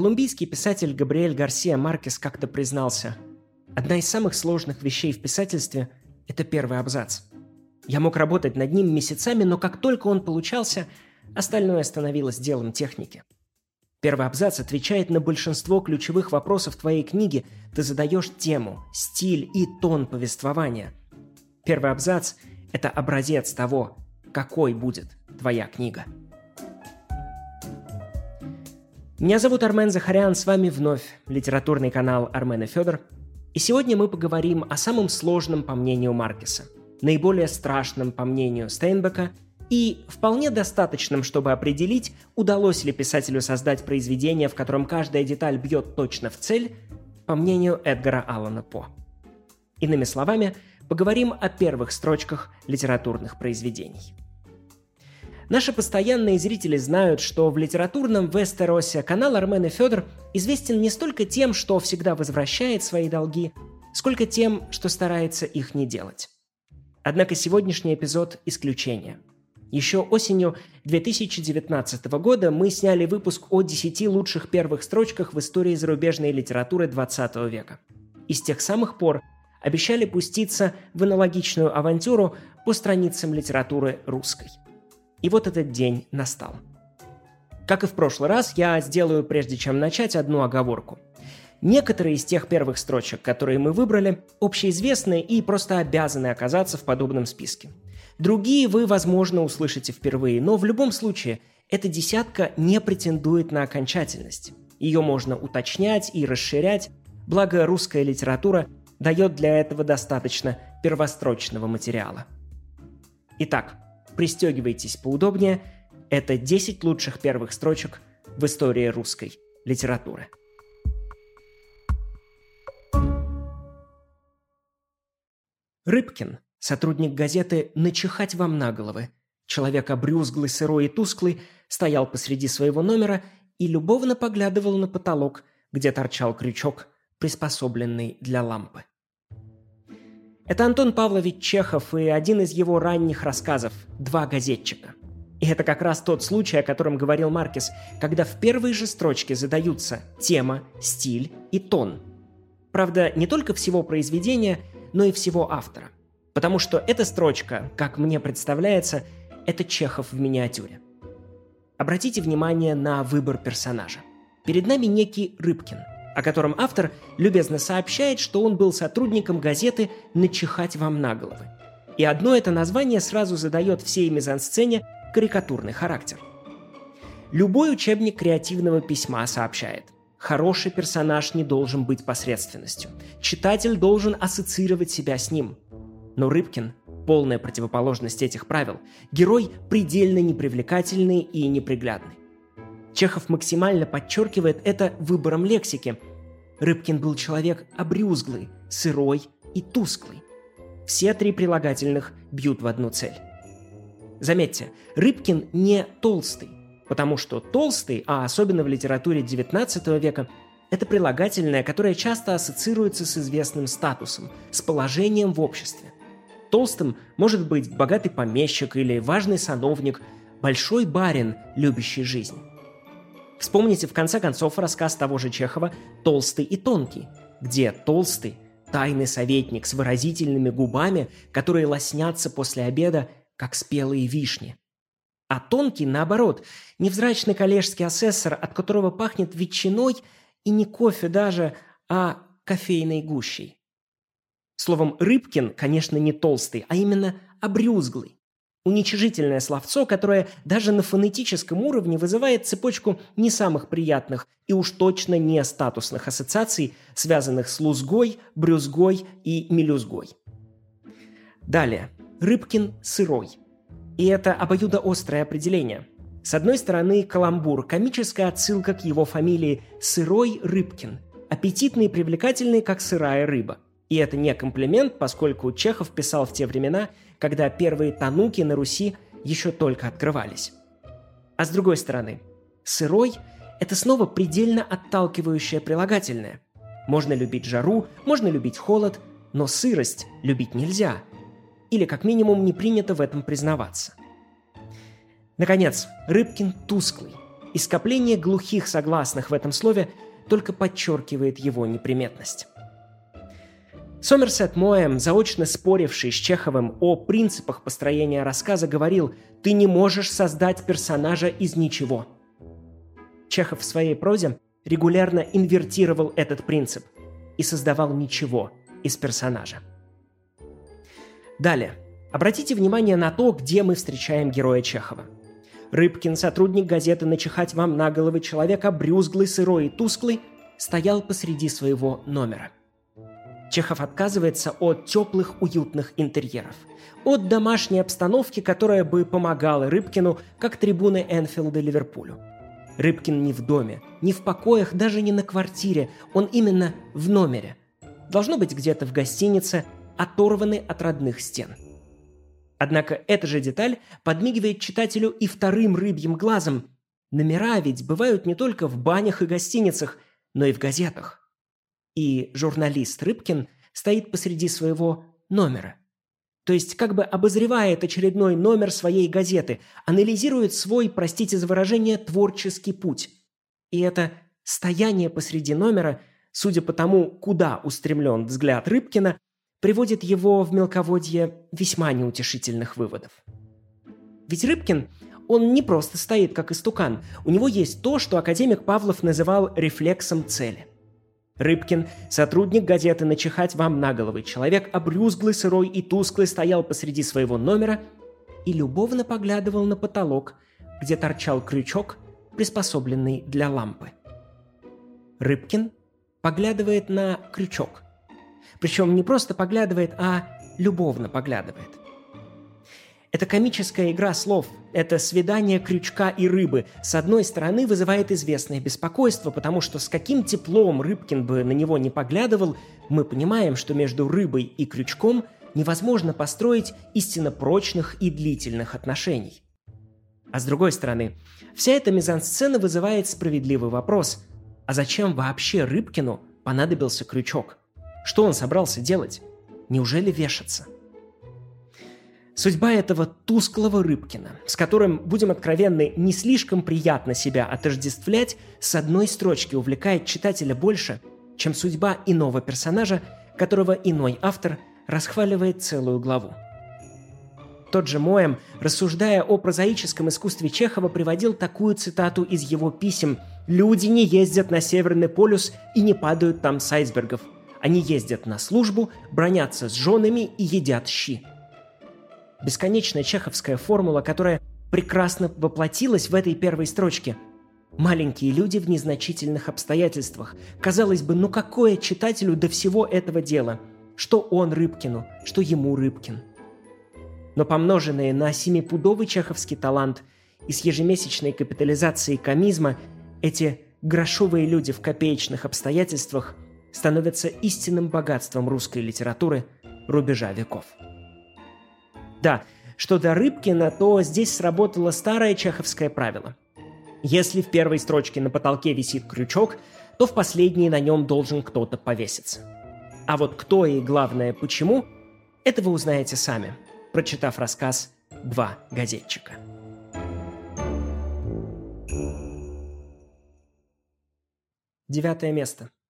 Колумбийский писатель Габриэль Гарсия Маркес как-то признался, «Одна из самых сложных вещей в писательстве – это первый абзац. Я мог работать над ним месяцами, но как только он получался, остальное становилось делом техники. Первый абзац отвечает на большинство ключевых вопросов твоей книги. Ты задаешь тему, стиль и тон повествования. Первый абзац – это образец того, какой будет твоя книга. Меня зовут Армен Захарян, с вами вновь литературный канал Армен и Федор. И сегодня мы поговорим о самом сложном по мнению Маркеса, наиболее страшном по мнению Стейнбека и вполне достаточным, чтобы определить, удалось ли писателю создать произведение, в котором каждая деталь бьет точно в цель, по мнению Эдгара Аллана По. Иными словами, поговорим о первых строчках литературных произведений – Наши постоянные зрители знают, что в литературном Вестеросе канал Армен и Федор известен не столько тем, что всегда возвращает свои долги, сколько тем, что старается их не делать. Однако сегодняшний эпизод – исключение. Еще осенью 2019 года мы сняли выпуск о 10 лучших первых строчках в истории зарубежной литературы 20 века. И с тех самых пор обещали пуститься в аналогичную авантюру по страницам литературы русской – и вот этот день настал. Как и в прошлый раз, я сделаю, прежде чем начать, одну оговорку. Некоторые из тех первых строчек, которые мы выбрали, общеизвестны и просто обязаны оказаться в подобном списке. Другие вы, возможно, услышите впервые, но в любом случае эта десятка не претендует на окончательность. Ее можно уточнять и расширять, благо русская литература дает для этого достаточно первострочного материала. Итак, Пристегивайтесь поудобнее. Это 10 лучших первых строчек в истории русской литературы. Рыбкин, сотрудник газеты «Начихать вам на головы», человек обрюзглый, сырой и тусклый, стоял посреди своего номера и любовно поглядывал на потолок, где торчал крючок, приспособленный для лампы. Это Антон Павлович Чехов и один из его ранних рассказов «Два газетчика». И это как раз тот случай, о котором говорил Маркес, когда в первой же строчке задаются тема, стиль и тон. Правда, не только всего произведения, но и всего автора. Потому что эта строчка, как мне представляется, это Чехов в миниатюре. Обратите внимание на выбор персонажа. Перед нами некий Рыбкин – о котором автор любезно сообщает, что он был сотрудником газеты «Начихать вам на головы». И одно это название сразу задает всей мизансцене карикатурный характер. Любой учебник креативного письма сообщает – Хороший персонаж не должен быть посредственностью. Читатель должен ассоциировать себя с ним. Но Рыбкин – полная противоположность этих правил. Герой предельно непривлекательный и неприглядный. Чехов максимально подчеркивает это выбором лексики. Рыбкин был человек обрюзглый, сырой и тусклый. Все три прилагательных бьют в одну цель. Заметьте, Рыбкин не толстый, потому что толстый, а особенно в литературе XIX века, это прилагательное, которое часто ассоциируется с известным статусом, с положением в обществе. Толстым может быть богатый помещик или важный сановник, большой барин, любящий жизнь. Вспомните в конце концов рассказ того же Чехова «Толстый и тонкий», где толстый – тайный советник с выразительными губами, которые лоснятся после обеда, как спелые вишни. А тонкий, наоборот, невзрачный коллежский асессор, от которого пахнет ветчиной и не кофе даже, а кофейной гущей. Словом, Рыбкин, конечно, не толстый, а именно обрюзглый. Уничижительное словцо, которое даже на фонетическом уровне вызывает цепочку не самых приятных и уж точно не статусных ассоциаций, связанных с лузгой, брюзгой и мелюзгой. Далее. Рыбкин сырой. И это обоюдоострое определение. С одной стороны, каламбур – комическая отсылка к его фамилии Сырой Рыбкин, аппетитный и привлекательный, как сырая рыба – и это не комплимент, поскольку Чехов писал в те времена, когда первые тануки на Руси еще только открывались. А с другой стороны, сырой – это снова предельно отталкивающее прилагательное. Можно любить жару, можно любить холод, но сырость любить нельзя. Или как минимум не принято в этом признаваться. Наконец, Рыбкин тусклый. и скопление глухих согласных в этом слове только подчеркивает его неприметность. Сомерсет Моэм, заочно споривший с Чеховым о принципах построения рассказа, говорил «Ты не можешь создать персонажа из ничего». Чехов в своей прозе регулярно инвертировал этот принцип и создавал ничего из персонажа. Далее. Обратите внимание на то, где мы встречаем героя Чехова. Рыбкин, сотрудник газеты «Начихать вам на головы» человек обрюзглый, сырой и тусклый, стоял посреди своего номера. Чехов отказывается от теплых, уютных интерьеров. От домашней обстановки, которая бы помогала Рыбкину, как трибуны Энфилда Ливерпулю. Рыбкин не в доме, не в покоях, даже не на квартире, он именно в номере. Должно быть где-то в гостинице, оторванный от родных стен. Однако эта же деталь подмигивает читателю и вторым рыбьим глазом. Номера ведь бывают не только в банях и гостиницах, но и в газетах. И журналист Рыбкин стоит посреди своего номера. То есть как бы обозревает очередной номер своей газеты, анализирует свой, простите за выражение, творческий путь. И это стояние посреди номера, судя по тому, куда устремлен взгляд Рыбкина, приводит его в мелководье весьма неутешительных выводов. Ведь Рыбкин, он не просто стоит как истукан, у него есть то, что академик Павлов называл рефлексом цели. Рыбкин, сотрудник газеты «Начихать вам на головы», человек обрюзглый, сырой и тусклый, стоял посреди своего номера и любовно поглядывал на потолок, где торчал крючок, приспособленный для лампы. Рыбкин поглядывает на крючок – причем не просто поглядывает, а любовно поглядывает. Это комическая игра слов, это свидание крючка и рыбы. С одной стороны, вызывает известное беспокойство, потому что с каким теплом Рыбкин бы на него не поглядывал, мы понимаем, что между рыбой и крючком невозможно построить истинно прочных и длительных отношений. А с другой стороны, вся эта мизансцена вызывает справедливый вопрос. А зачем вообще Рыбкину понадобился крючок? Что он собрался делать? Неужели вешаться? Судьба этого тусклого Рыбкина, с которым, будем откровенны, не слишком приятно себя отождествлять, с одной строчки увлекает читателя больше, чем судьба иного персонажа, которого иной автор расхваливает целую главу. Тот же Моэм, рассуждая о прозаическом искусстве Чехова, приводил такую цитату из его писем «Люди не ездят на Северный полюс и не падают там с айсбергов. Они ездят на службу, бронятся с женами и едят щи. Бесконечная чеховская формула, которая прекрасно воплотилась в этой первой строчке. Маленькие люди в незначительных обстоятельствах. Казалось бы, ну какое читателю до всего этого дела? Что он Рыбкину, что ему Рыбкин. Но помноженные на семипудовый чеховский талант и с ежемесячной капитализацией комизма, эти грошовые люди в копеечных обстоятельствах – становятся истинным богатством русской литературы рубежа веков. Да, что до Рыбкина, то здесь сработало старое чеховское правило. Если в первой строчке на потолке висит крючок, то в последней на нем должен кто-то повеситься. А вот кто и, главное, почему, это вы узнаете сами, прочитав рассказ «Два газетчика». Девятое место –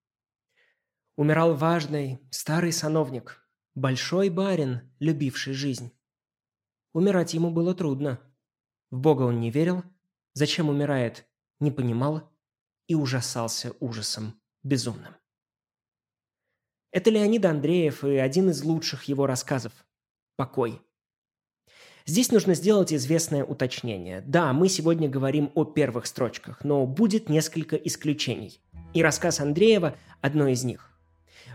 Умирал важный, старый сановник, большой барин, любивший жизнь. Умирать ему было трудно. В Бога он не верил, зачем умирает, не понимал и ужасался ужасом безумным. Это Леонид Андреев и один из лучших его рассказов «Покой». Здесь нужно сделать известное уточнение. Да, мы сегодня говорим о первых строчках, но будет несколько исключений. И рассказ Андреева – одно из них.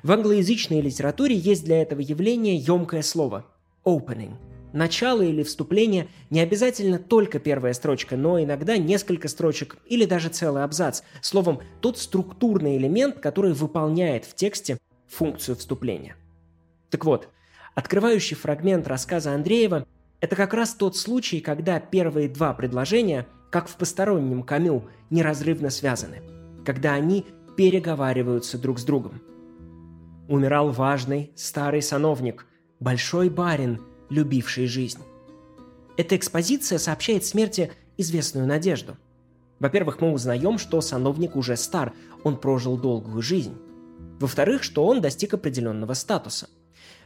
В англоязычной литературе есть для этого явления емкое слово – opening. Начало или вступление не обязательно только первая строчка, но иногда несколько строчек или даже целый абзац. Словом, тот структурный элемент, который выполняет в тексте функцию вступления. Так вот, открывающий фрагмент рассказа Андреева – это как раз тот случай, когда первые два предложения, как в постороннем камю, неразрывно связаны, когда они переговариваются друг с другом – умирал важный старый сановник, большой барин, любивший жизнь. Эта экспозиция сообщает смерти известную надежду. Во-первых, мы узнаем, что сановник уже стар, он прожил долгую жизнь. Во-вторых, что он достиг определенного статуса.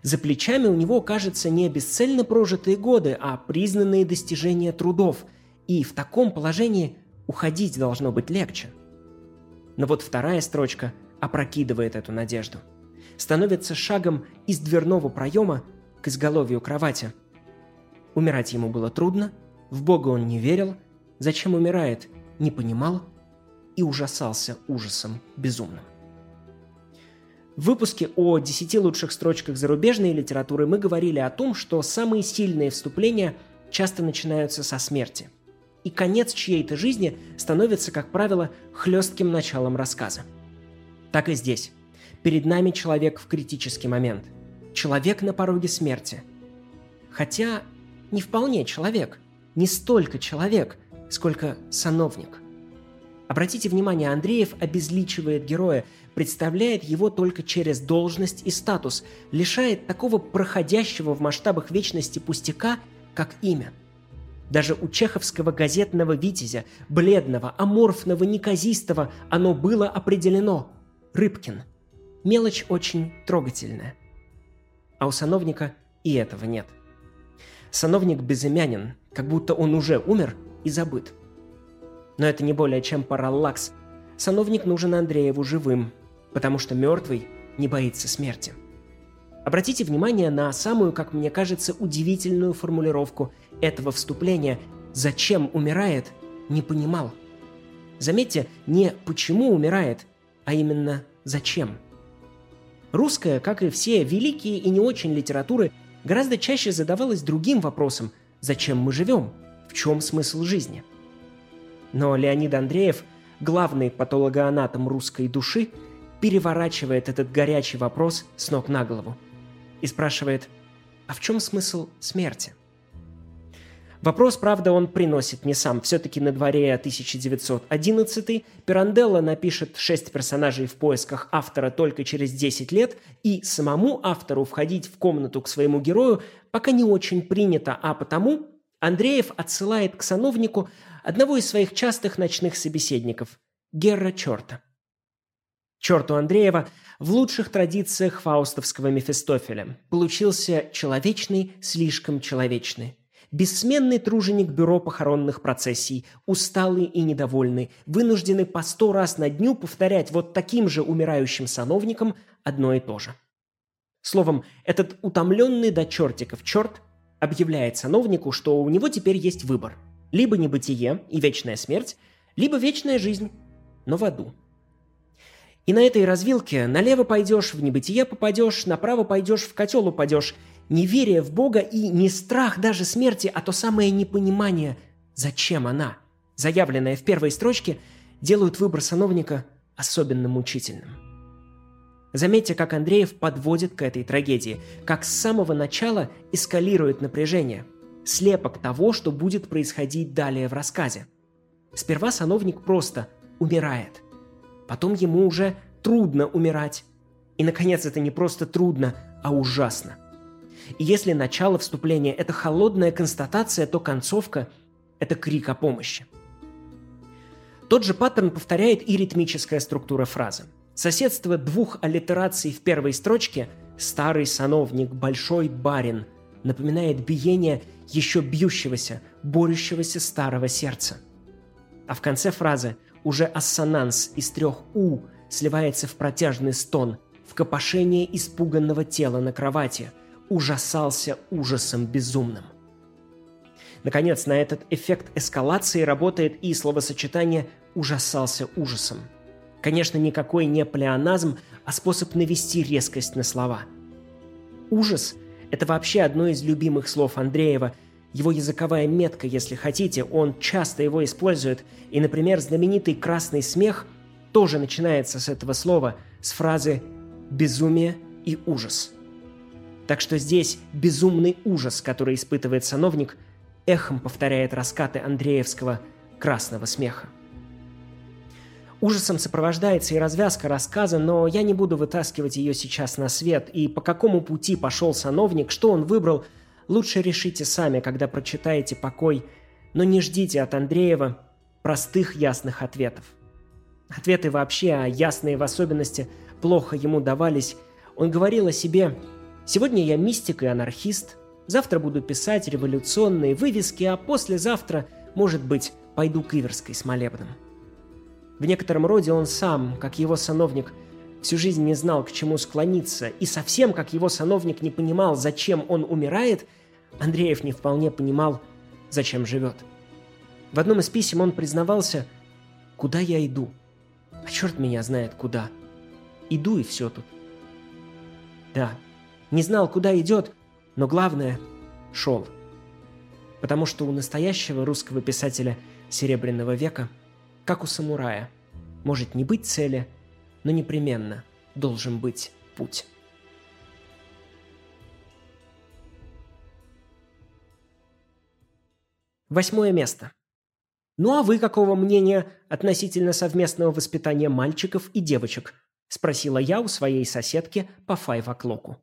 За плечами у него, кажется, не бесцельно прожитые годы, а признанные достижения трудов. И в таком положении уходить должно быть легче. Но вот вторая строчка опрокидывает эту надежду. Становится шагом из дверного проема к изголовью кровати. Умирать ему было трудно, в Бога он не верил, зачем умирает, не понимал и ужасался ужасом безумным. В выпуске о 10 лучших строчках зарубежной литературы мы говорили о том, что самые сильные вступления часто начинаются со смерти. И конец чьей-то жизни становится, как правило, хлестким началом рассказа. Так и здесь. Перед нами человек в критический момент. Человек на пороге смерти. Хотя не вполне человек. Не столько человек, сколько сановник. Обратите внимание, Андреев обезличивает героя, представляет его только через должность и статус, лишает такого проходящего в масштабах вечности пустяка, как имя. Даже у чеховского газетного витязя, бледного, аморфного, неказистого, оно было определено. Рыбкин. Мелочь очень трогательная. А у сановника и этого нет. Сановник безымянен, как будто он уже умер и забыт – но это не более чем параллакс. Сановник нужен Андрееву живым, потому что мертвый не боится смерти. Обратите внимание на самую, как мне кажется, удивительную формулировку этого вступления «Зачем умирает?» не понимал. Заметьте, не «почему умирает», а именно «зачем». Русская, как и все великие и не очень литературы, гораздо чаще задавалась другим вопросом «Зачем мы живем? В чем смысл жизни?» Но Леонид Андреев, главный патологоанатом русской души, переворачивает этот горячий вопрос с ног на голову и спрашивает, а в чем смысл смерти? Вопрос, правда, он приносит не сам. Все-таки на дворе 1911 Пиранделло напишет шесть персонажей в поисках автора только через 10 лет, и самому автору входить в комнату к своему герою пока не очень принято, а потому Андреев отсылает к сановнику одного из своих частых ночных собеседников – Герра Черта. Черту Андреева в лучших традициях фаустовского Мефистофеля получился человечный, слишком человечный. Бессменный труженик бюро похоронных процессий, усталый и недовольный, вынужденный по сто раз на дню повторять вот таким же умирающим сановникам одно и то же. Словом, этот утомленный до чертиков черт объявляет сановнику, что у него теперь есть выбор – либо небытие и вечная смерть, либо вечная жизнь, но в аду. И на этой развилке налево пойдешь, в небытие попадешь, направо пойдешь, в котел упадешь. Неверие в Бога и не страх даже смерти, а то самое непонимание, зачем она, заявленное в первой строчке, делают выбор сановника особенно мучительным. Заметьте, как Андреев подводит к этой трагедии, как с самого начала эскалирует напряжение – слепок того, что будет происходить далее в рассказе. Сперва сановник просто умирает. Потом ему уже трудно умирать. И, наконец, это не просто трудно, а ужасно. И если начало вступления – это холодная констатация, то концовка – это крик о помощи. Тот же паттерн повторяет и ритмическая структура фразы. Соседство двух аллитераций в первой строчке «старый сановник», «большой барин» напоминает биение еще бьющегося, борющегося старого сердца. А в конце фразы уже ассонанс из трех «у» сливается в протяжный стон, в копошение испуганного тела на кровати, ужасался ужасом безумным. Наконец, на этот эффект эскалации работает и словосочетание «ужасался ужасом». Конечно, никакой не плеоназм, а способ навести резкость на слова. Ужас это вообще одно из любимых слов Андреева, его языковая метка, если хотите, он часто его использует, и, например, знаменитый «красный смех» тоже начинается с этого слова, с фразы «безумие и ужас». Так что здесь безумный ужас, который испытывает сановник, эхом повторяет раскаты Андреевского красного смеха. Ужасом сопровождается и развязка рассказа, но я не буду вытаскивать ее сейчас на свет, и по какому пути пошел сановник, что он выбрал, лучше решите сами, когда прочитаете «Покой», но не ждите от Андреева простых ясных ответов. Ответы вообще, а ясные в особенности, плохо ему давались. Он говорил о себе «Сегодня я мистик и анархист, завтра буду писать революционные вывески, а послезавтра, может быть, пойду к Иверской с молебным». В некотором роде он сам, как его сановник, всю жизнь не знал, к чему склониться, и совсем как его сановник не понимал, зачем он умирает, Андреев не вполне понимал, зачем живет. В одном из писем он признавался «Куда я иду?» А черт меня знает куда. Иду и все тут. Да, не знал, куда идет, но главное – шел. Потому что у настоящего русского писателя Серебряного века – как у самурая. Может не быть цели, но непременно должен быть путь. Восьмое место. Ну а вы какого мнения относительно совместного воспитания мальчиков и девочек? Спросила я у своей соседки по файв-оклоку.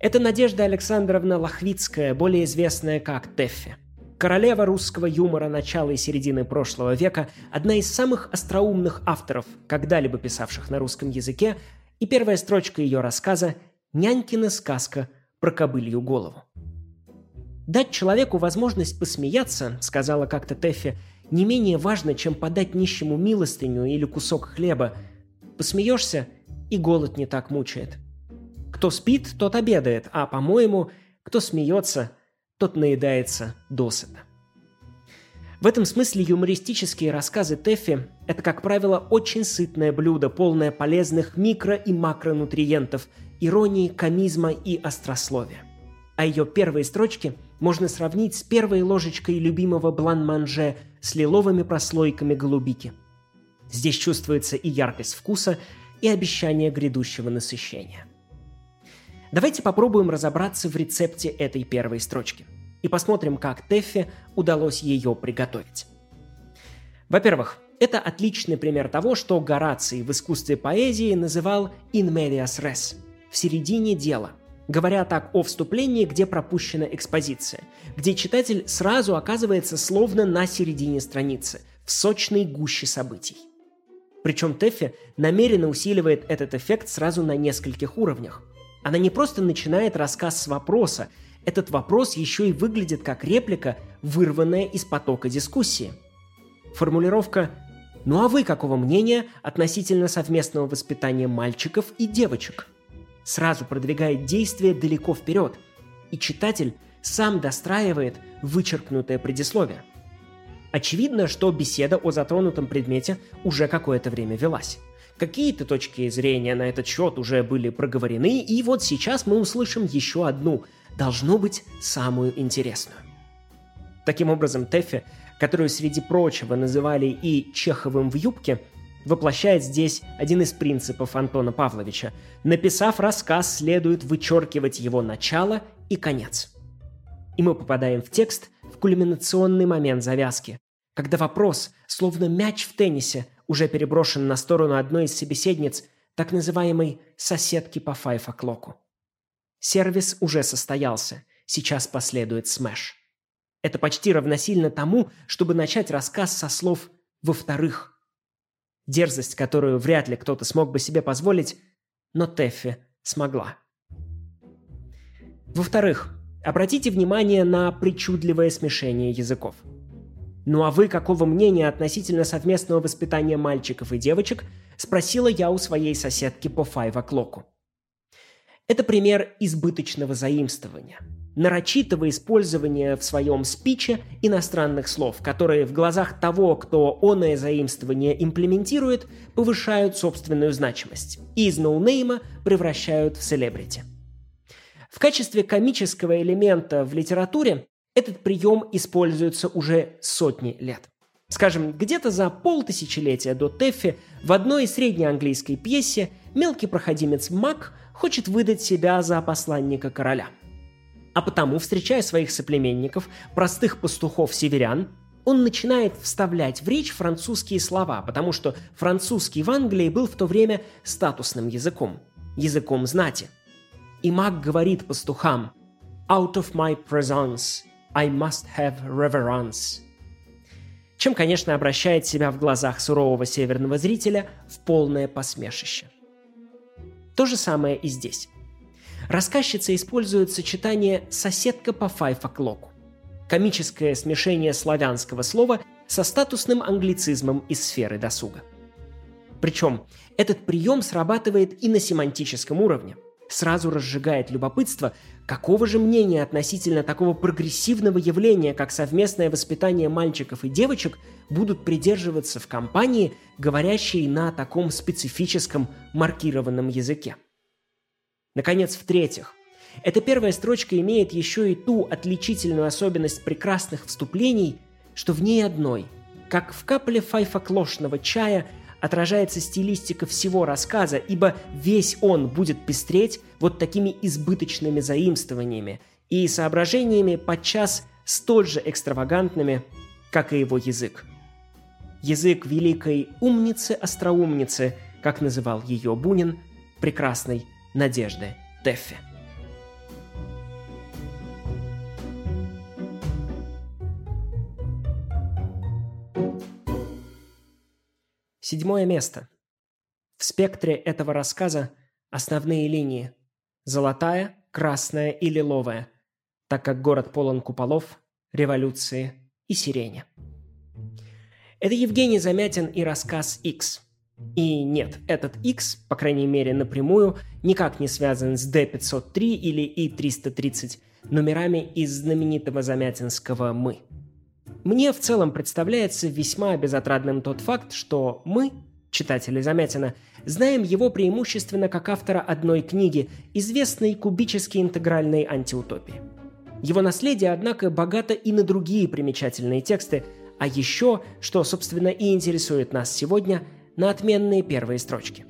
Это Надежда Александровна Лохвицкая, более известная как Теффи – Королева русского юмора начала и середины прошлого века, одна из самых остроумных авторов, когда-либо писавших на русском языке, и первая строчка ее рассказа «Нянькина сказка про кобылью голову». «Дать человеку возможность посмеяться», — сказала как-то Тэффи, «не менее важно, чем подать нищему милостыню или кусок хлеба. Посмеешься, и голод не так мучает. Кто спит, тот обедает, а, по-моему, кто смеется, тот наедается досыта. В этом смысле юмористические рассказы Тэффи – это, как правило, очень сытное блюдо, полное полезных микро- и макронутриентов, иронии, комизма и острословия. А ее первые строчки можно сравнить с первой ложечкой любимого блан-манже с лиловыми прослойками голубики. Здесь чувствуется и яркость вкуса, и обещание грядущего насыщения – Давайте попробуем разобраться в рецепте этой первой строчки и посмотрим, как Теффи удалось ее приготовить. Во-первых, это отличный пример того, что Гораций в искусстве поэзии называл «in medias res» – «в середине дела», говоря так о вступлении, где пропущена экспозиция, где читатель сразу оказывается словно на середине страницы, в сочной гуще событий. Причем Теффи намеренно усиливает этот эффект сразу на нескольких уровнях. Она не просто начинает рассказ с вопроса, этот вопрос еще и выглядит как реплика, вырванная из потока дискуссии. Формулировка «Ну а вы какого мнения относительно совместного воспитания мальчиков и девочек?» сразу продвигает действие далеко вперед, и читатель сам достраивает вычеркнутое предисловие. Очевидно, что беседа о затронутом предмете уже какое-то время велась. Какие-то точки зрения на этот счет уже были проговорены, и вот сейчас мы услышим еще одну, должно быть, самую интересную. Таким образом, Тэффи, которую среди прочего называли и Чеховым в юбке, воплощает здесь один из принципов Антона Павловича. Написав рассказ, следует вычеркивать его начало и конец. И мы попадаем в текст в кульминационный момент завязки, когда вопрос, словно мяч в теннисе, уже переброшен на сторону одной из собеседниц, так называемой «соседки по файфа-клоку». Сервис уже состоялся, сейчас последует смеш. Это почти равносильно тому, чтобы начать рассказ со слов «во-вторых». Дерзость, которую вряд ли кто-то смог бы себе позволить, но Теффи смогла. Во-вторых, обратите внимание на причудливое смешение языков – «Ну а вы какого мнения относительно совместного воспитания мальчиков и девочек?» – спросила я у своей соседки по файв-оклоку. Это пример избыточного заимствования, нарочитого использования в своем спиче иностранных слов, которые в глазах того, кто оное заимствование имплементирует, повышают собственную значимость и из ноунейма превращают в селебрити. В качестве комического элемента в литературе этот прием используется уже сотни лет. Скажем, где-то за полтысячелетия до Теффи в одной среднеанглийской пьесе мелкий проходимец Мак хочет выдать себя за посланника короля. А потому, встречая своих соплеменников, простых пастухов-северян, он начинает вставлять в речь французские слова, потому что французский в Англии был в то время статусным языком, языком знати. И маг говорит пастухам «Out of my presence, I must have reverence. чем, конечно, обращает себя в глазах сурового северного зрителя в полное посмешище. То же самое и здесь. Рассказчица использует сочетание «соседка по файфоклоку» – комическое смешение славянского слова со статусным англицизмом из сферы досуга. Причем этот прием срабатывает и на семантическом уровне – сразу разжигает любопытство, какого же мнения относительно такого прогрессивного явления, как совместное воспитание мальчиков и девочек, будут придерживаться в компании, говорящей на таком специфическом маркированном языке. Наконец, в-третьих, эта первая строчка имеет еще и ту отличительную особенность прекрасных вступлений, что в ней одной, как в капле файфоклошного чая – отражается стилистика всего рассказа, ибо весь он будет пестреть вот такими избыточными заимствованиями и соображениями подчас столь же экстравагантными, как и его язык. Язык великой умницы-остроумницы, как называл ее Бунин, прекрасной Надежды Теффи. Седьмое место. В спектре этого рассказа основные линии – золотая, красная и лиловая, так как город полон куполов, революции и сирени. Это Евгений Замятин и рассказ X. И нет, этот X, по крайней мере напрямую, никак не связан с D503 или И-330, номерами из знаменитого замятинского «Мы». Мне в целом представляется весьма безотрадным тот факт, что мы, читатели Замятина, знаем его преимущественно как автора одной книги, известной кубически интегральной антиутопии. Его наследие, однако, богато и на другие примечательные тексты, а еще, что, собственно, и интересует нас сегодня, на отменные первые строчки.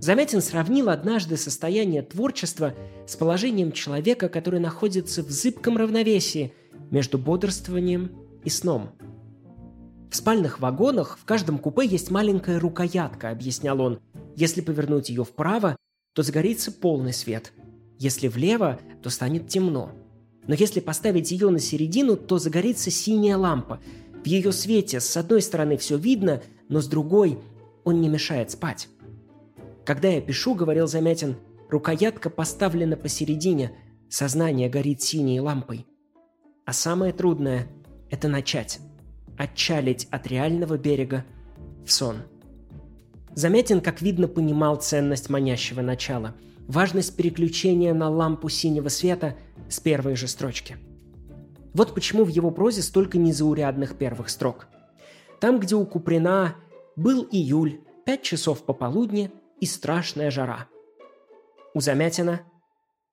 Замятин сравнил однажды состояние творчества с положением человека, который находится в зыбком равновесии между бодрствованием и сном. В спальных вагонах в каждом купе есть маленькая рукоятка, объяснял он. Если повернуть ее вправо, то загорится полный свет. Если влево, то станет темно. Но если поставить ее на середину, то загорится синяя лампа. В ее свете с одной стороны все видно, но с другой он не мешает спать. Когда я пишу, говорил Замятин, рукоятка поставлена посередине, сознание горит синей лампой. А самое трудное это начать. Отчалить от реального берега в сон. Заметен, как видно, понимал ценность манящего начала, важность переключения на лампу синего света с первой же строчки. Вот почему в его прозе столько незаурядных первых строк. Там, где у Куприна был июль, пять часов пополудни и страшная жара. У Замятина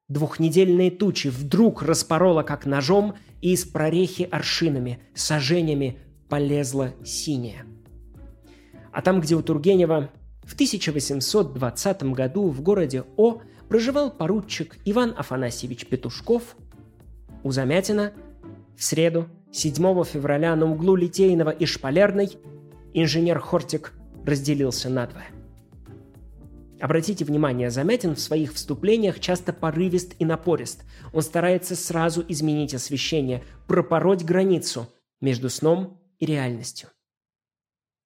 Двухнедельные тучи вдруг распорола как ножом, и из прорехи аршинами, сажениями полезла синяя. А там, где у Тургенева в 1820 году в городе О проживал поручик Иван Афанасьевич Петушков, у Замятина в среду 7 февраля на углу Литейного и Шпалерной инженер Хортик разделился надвое – Обратите внимание, Замятин в своих вступлениях часто порывист и напорист. Он старается сразу изменить освещение, пропороть границу между сном и реальностью.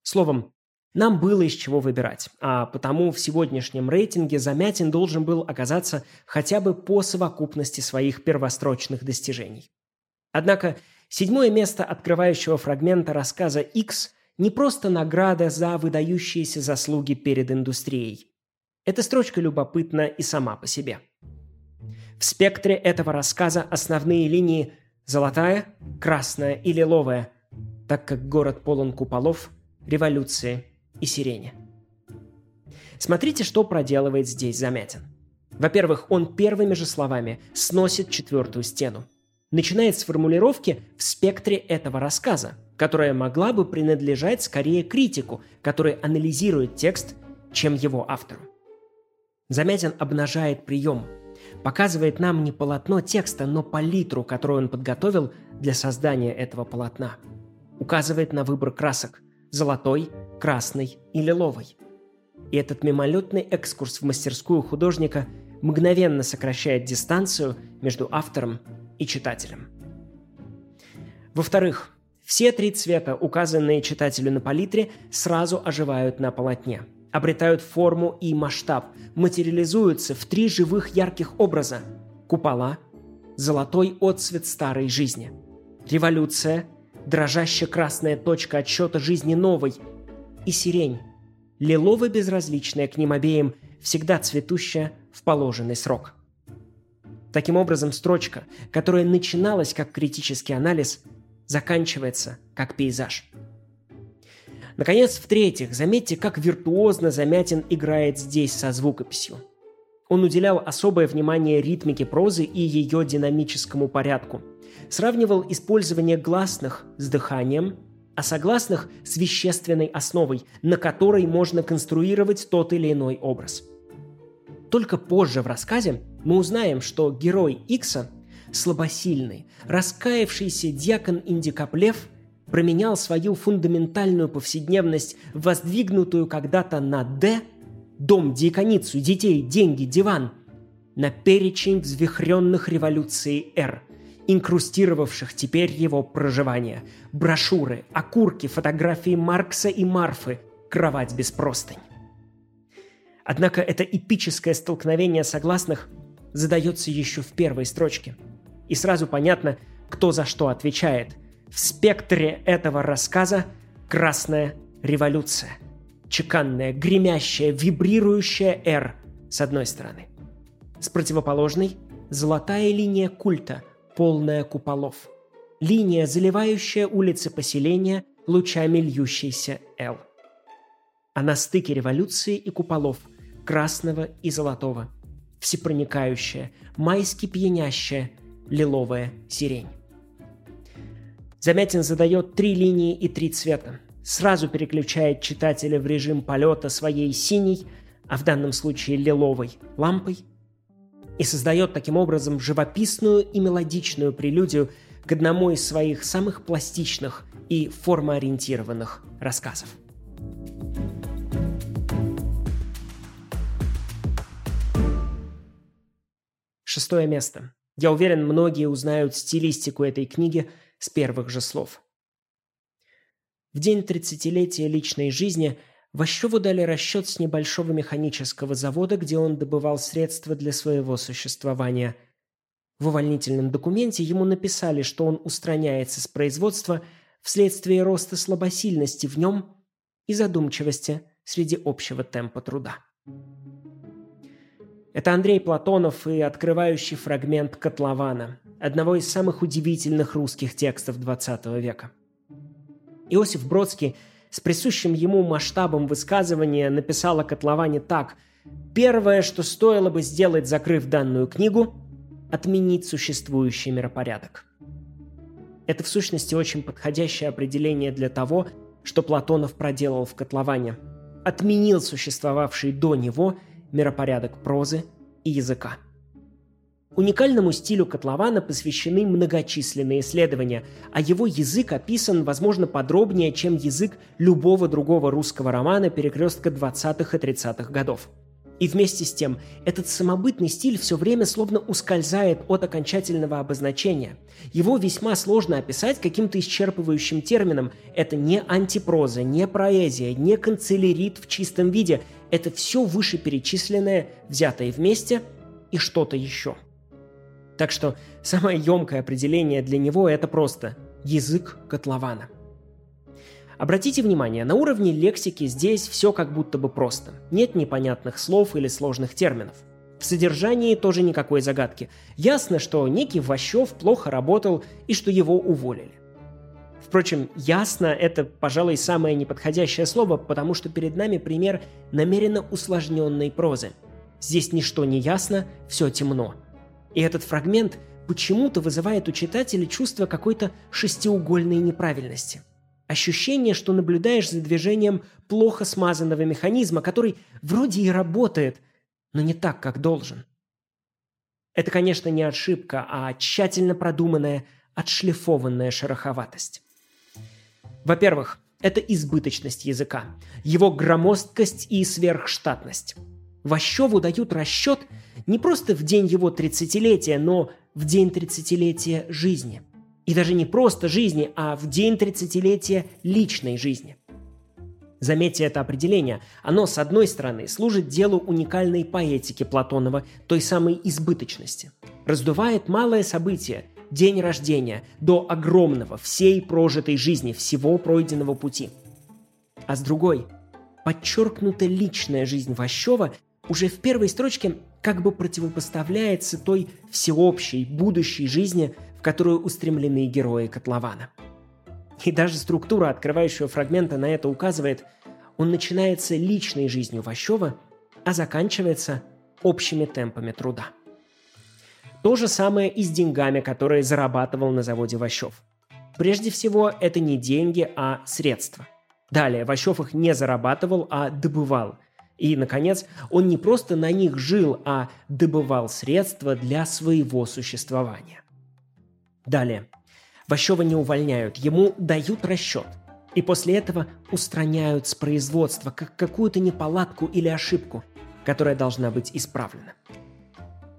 Словом, нам было из чего выбирать, а потому в сегодняшнем рейтинге Замятин должен был оказаться хотя бы по совокупности своих первострочных достижений. Однако седьмое место открывающего фрагмента рассказа X не просто награда за выдающиеся заслуги перед индустрией. Эта строчка любопытна и сама по себе. В спектре этого рассказа основные линии золотая, красная и лиловая, так как город полон куполов, революции и сирени. Смотрите, что проделывает здесь Замятин. Во-первых, он первыми же словами сносит четвертую стену. Начинает с формулировки в спектре этого рассказа, которая могла бы принадлежать скорее критику, который анализирует текст, чем его автору. Замятин обнажает прием, показывает нам не полотно текста, но палитру, которую он подготовил для создания этого полотна. Указывает на выбор красок – золотой, красный и лиловый. И этот мимолетный экскурс в мастерскую художника мгновенно сокращает дистанцию между автором и читателем. Во-вторых, Все три цвета, указанные читателю на палитре, сразу оживают на полотне, обретают форму и масштаб, материализуются в три живых ярких образа – купола, золотой отцвет старой жизни, революция, дрожащая красная точка отсчета жизни новой и сирень, лилово-безразличная к ним обеим, всегда цветущая в положенный срок. Таким образом, строчка, которая начиналась как критический анализ – заканчивается как пейзаж. Наконец, в-третьих, заметьте, как виртуозно Замятин играет здесь со звукописью. Он уделял особое внимание ритмике прозы и ее динамическому порядку. Сравнивал использование гласных с дыханием, а согласных с вещественной основой, на которой можно конструировать тот или иной образ. Только позже в рассказе мы узнаем, что герой Икса слабосильный, раскаявшийся дьякон Индикоплев променял свою фундаментальную повседневность, воздвигнутую когда-то на «Д» – дом, диаконицу, детей, деньги, диван – на перечень взвихренных революций «Р», инкрустировавших теперь его проживание. Брошюры, окурки, фотографии Маркса и Марфы, кровать без простынь. Однако это эпическое столкновение согласных задается еще в первой строчке – и сразу понятно, кто за что отвечает. В спектре этого рассказа красная революция. Чеканная, гремящая, вибрирующая «Р» с одной стороны. С противоположной – золотая линия культа, полная куполов. Линия, заливающая улицы поселения лучами льющейся «Л». А на стыке революции и куполов – красного и золотого. Всепроникающая, майски пьянящая – лиловая сирень. Замятин задает три линии и три цвета. Сразу переключает читателя в режим полета своей синей, а в данном случае лиловой, лампой, и создает таким образом живописную и мелодичную прелюдию к одному из своих самых пластичных и формоориентированных рассказов. Шестое место. Я уверен, многие узнают стилистику этой книги с первых же слов. В день 30-летия личной жизни Ващеву дали расчет с небольшого механического завода, где он добывал средства для своего существования. В увольнительном документе ему написали, что он устраняется с производства вследствие роста слабосильности в нем и задумчивости среди общего темпа труда. Это Андрей Платонов и открывающий фрагмент «Котлована», одного из самых удивительных русских текстов XX века. Иосиф Бродский с присущим ему масштабом высказывания написал о котловане так «Первое, что стоило бы сделать, закрыв данную книгу, отменить существующий миропорядок». Это в сущности очень подходящее определение для того, что Платонов проделал в котловане. Отменил существовавший до него – миропорядок прозы и языка. Уникальному стилю котлована посвящены многочисленные исследования, а его язык описан, возможно, подробнее, чем язык любого другого русского романа перекрестка 20-х и 30-х годов – и вместе с тем, этот самобытный стиль все время словно ускользает от окончательного обозначения. Его весьма сложно описать каким-то исчерпывающим термином. Это не антипроза, не поэзия, не канцелярит в чистом виде. Это все вышеперечисленное, взятое вместе и что-то еще. Так что самое емкое определение для него это просто язык котлована – Обратите внимание, на уровне лексики здесь все как будто бы просто. Нет непонятных слов или сложных терминов. В содержании тоже никакой загадки. Ясно, что некий Ващев плохо работал и что его уволили. Впрочем, ясно – это, пожалуй, самое неподходящее слово, потому что перед нами пример намеренно усложненной прозы. Здесь ничто не ясно, все темно. И этот фрагмент почему-то вызывает у читателя чувство какой-то шестиугольной неправильности – Ощущение, что наблюдаешь за движением плохо смазанного механизма, который вроде и работает, но не так, как должен. Это, конечно, не ошибка, а тщательно продуманная, отшлифованная шероховатость. Во-первых, это избыточность языка, его громоздкость и сверхштатность. Ващеву дают расчет не просто в день его 30-летия, но в день 30-летия жизни – И даже не просто жизни, а в день 30-летия личной жизни. Заметьте это определение. Оно, с одной стороны, служит делу уникальной поэтики Платонова, той самой избыточности. Раздувает малое событие, день рождения, до огромного, всей прожитой жизни, всего пройденного пути. А с другой, подчеркнута личная жизнь Ващева уже в первой строчке как бы противопоставляется той всеобщей, будущей жизни, в которую устремлены герои котлована. И даже структура открывающего фрагмента на это указывает, он начинается личной жизнью Ващева, а заканчивается общими темпами труда. То же самое и с деньгами, которые зарабатывал на заводе Ващев. Прежде всего, это не деньги, а средства. Далее, Ващев их не зарабатывал, а добывал. И, наконец, он не просто на них жил, а добывал средства для своего существования. Далее. Ващева не увольняют, ему дают расчет. И после этого устраняют с производства как какую-то неполадку или ошибку, которая должна быть исправлена.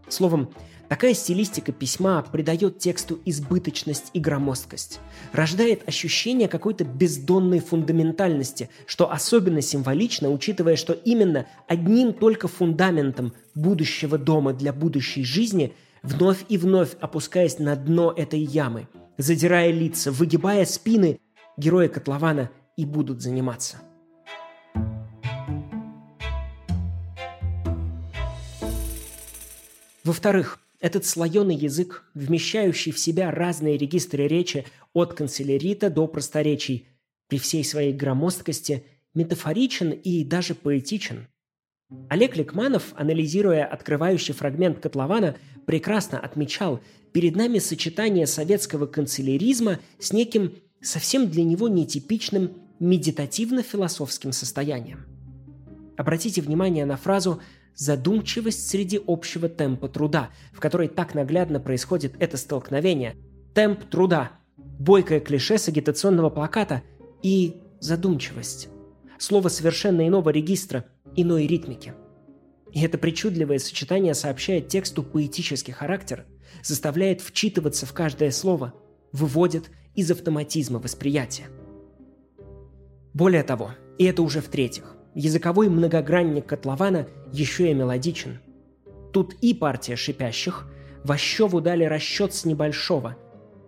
Словом, Такая стилистика письма придает тексту избыточность и громоздкость, рождает ощущение какой-то бездонной фундаментальности, что особенно символично, учитывая, что именно одним только фундаментом будущего дома для будущей жизни, вновь и вновь опускаясь на дно этой ямы, задирая лица, выгибая спины, герои котлована и будут заниматься. Во-вторых, этот слоеный язык, вмещающий в себя разные регистры речи от канцелярита до просторечий, при всей своей громоздкости, метафоричен и даже поэтичен. Олег Ликманов, анализируя открывающий фрагмент котлована, прекрасно отмечал перед нами сочетание советского канцеляризма с неким совсем для него нетипичным медитативно-философским состоянием. Обратите внимание на фразу задумчивость среди общего темпа труда, в которой так наглядно происходит это столкновение. Темп труда, бойкое клише с агитационного плаката и задумчивость. Слово совершенно иного регистра, иной ритмики. И это причудливое сочетание сообщает тексту поэтический характер, заставляет вчитываться в каждое слово, выводит из автоматизма восприятия. Более того, и это уже в-третьих, языковой многогранник котлована еще и мелодичен. Тут и партия шипящих, Ващеву дали расчет с небольшого,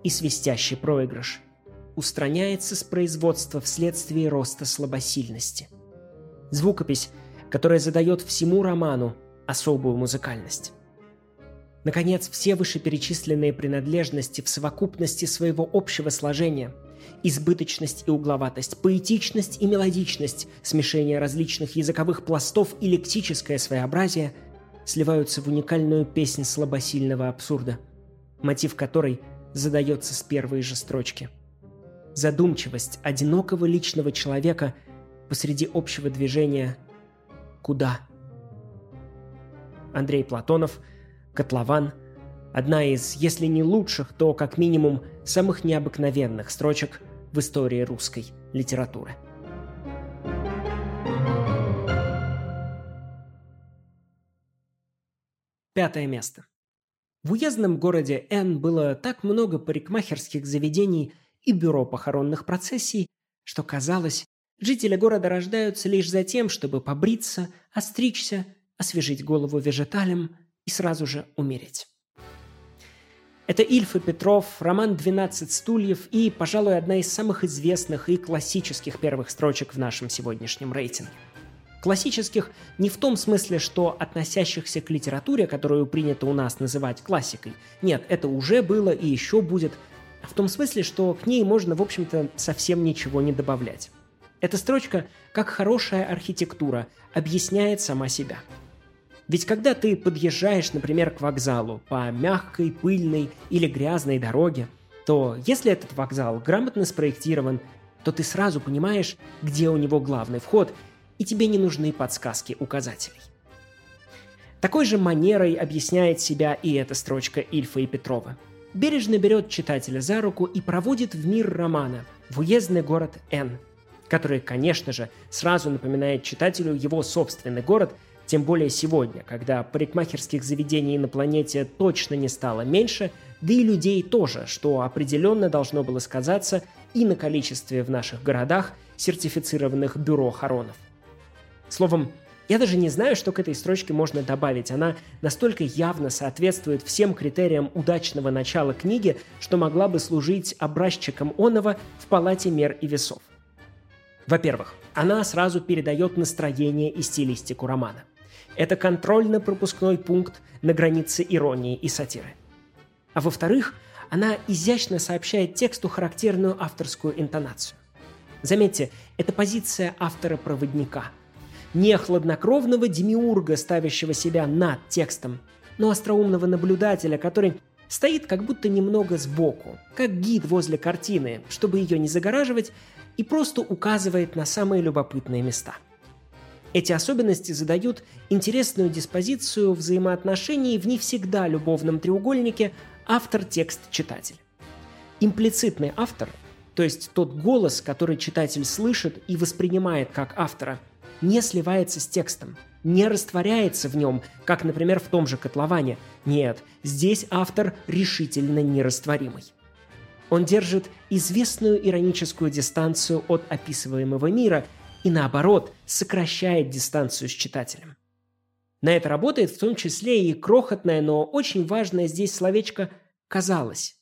и свистящий проигрыш. Устраняется с производства вследствие роста слабосильности. Звукопись, которая задает всему роману особую музыкальность. Наконец, все вышеперечисленные принадлежности в совокупности своего общего сложения – избыточность и угловатость, поэтичность и мелодичность, смешение различных языковых пластов и лексическое своеобразие сливаются в уникальную песнь слабосильного абсурда, мотив которой задается с первой же строчки. Задумчивость одинокого личного человека посреди общего движения «Куда?». Андрей Платонов, «Котлован», одна из, если не лучших, то как минимум самых необыкновенных строчек в истории русской литературы. Пятое место. В уездном городе Н было так много парикмахерских заведений и бюро похоронных процессий, что казалось, жители города рождаются лишь за тем, чтобы побриться, остричься, освежить голову вежеталем и сразу же умереть. Это Ильф и Петров, роман «12 стульев» и, пожалуй, одна из самых известных и классических первых строчек в нашем сегодняшнем рейтинге. Классических не в том смысле, что относящихся к литературе, которую принято у нас называть классикой. Нет, это уже было и еще будет. А в том смысле, что к ней можно, в общем-то, совсем ничего не добавлять. Эта строчка, как хорошая архитектура, объясняет сама себя – ведь когда ты подъезжаешь, например, к вокзалу по мягкой, пыльной или грязной дороге, то если этот вокзал грамотно спроектирован, то ты сразу понимаешь, где у него главный вход, и тебе не нужны подсказки указателей. Такой же манерой объясняет себя и эта строчка Ильфа и Петрова. Бережно берет читателя за руку и проводит в мир романа, в уездный город Н, который, конечно же, сразу напоминает читателю его собственный город – тем более сегодня, когда парикмахерских заведений на планете точно не стало меньше, да и людей тоже, что определенно должно было сказаться и на количестве в наших городах сертифицированных бюро хоронов. Словом, я даже не знаю, что к этой строчке можно добавить. Она настолько явно соответствует всем критериям удачного начала книги, что могла бы служить образчиком оного в палате мер и весов. Во-первых, она сразу передает настроение и стилистику романа. Это контрольно-пропускной пункт на границе иронии и сатиры. А во-вторых, она изящно сообщает тексту характерную авторскую интонацию. Заметьте, это позиция автора-проводника. Не хладнокровного демиурга, ставящего себя над текстом, но остроумного наблюдателя, который стоит как будто немного сбоку, как гид возле картины, чтобы ее не загораживать, и просто указывает на самые любопытные места. Эти особенности задают интересную диспозицию взаимоотношений в не всегда любовном треугольнике автор-текст-читатель. Имплицитный автор, то есть тот голос, который читатель слышит и воспринимает как автора, не сливается с текстом, не растворяется в нем, как, например, в том же котловане. Нет, здесь автор решительно нерастворимый. Он держит известную ироническую дистанцию от описываемого мира и, наоборот, сокращает дистанцию с читателем. На это работает в том числе и крохотное, но очень важное здесь словечко «казалось».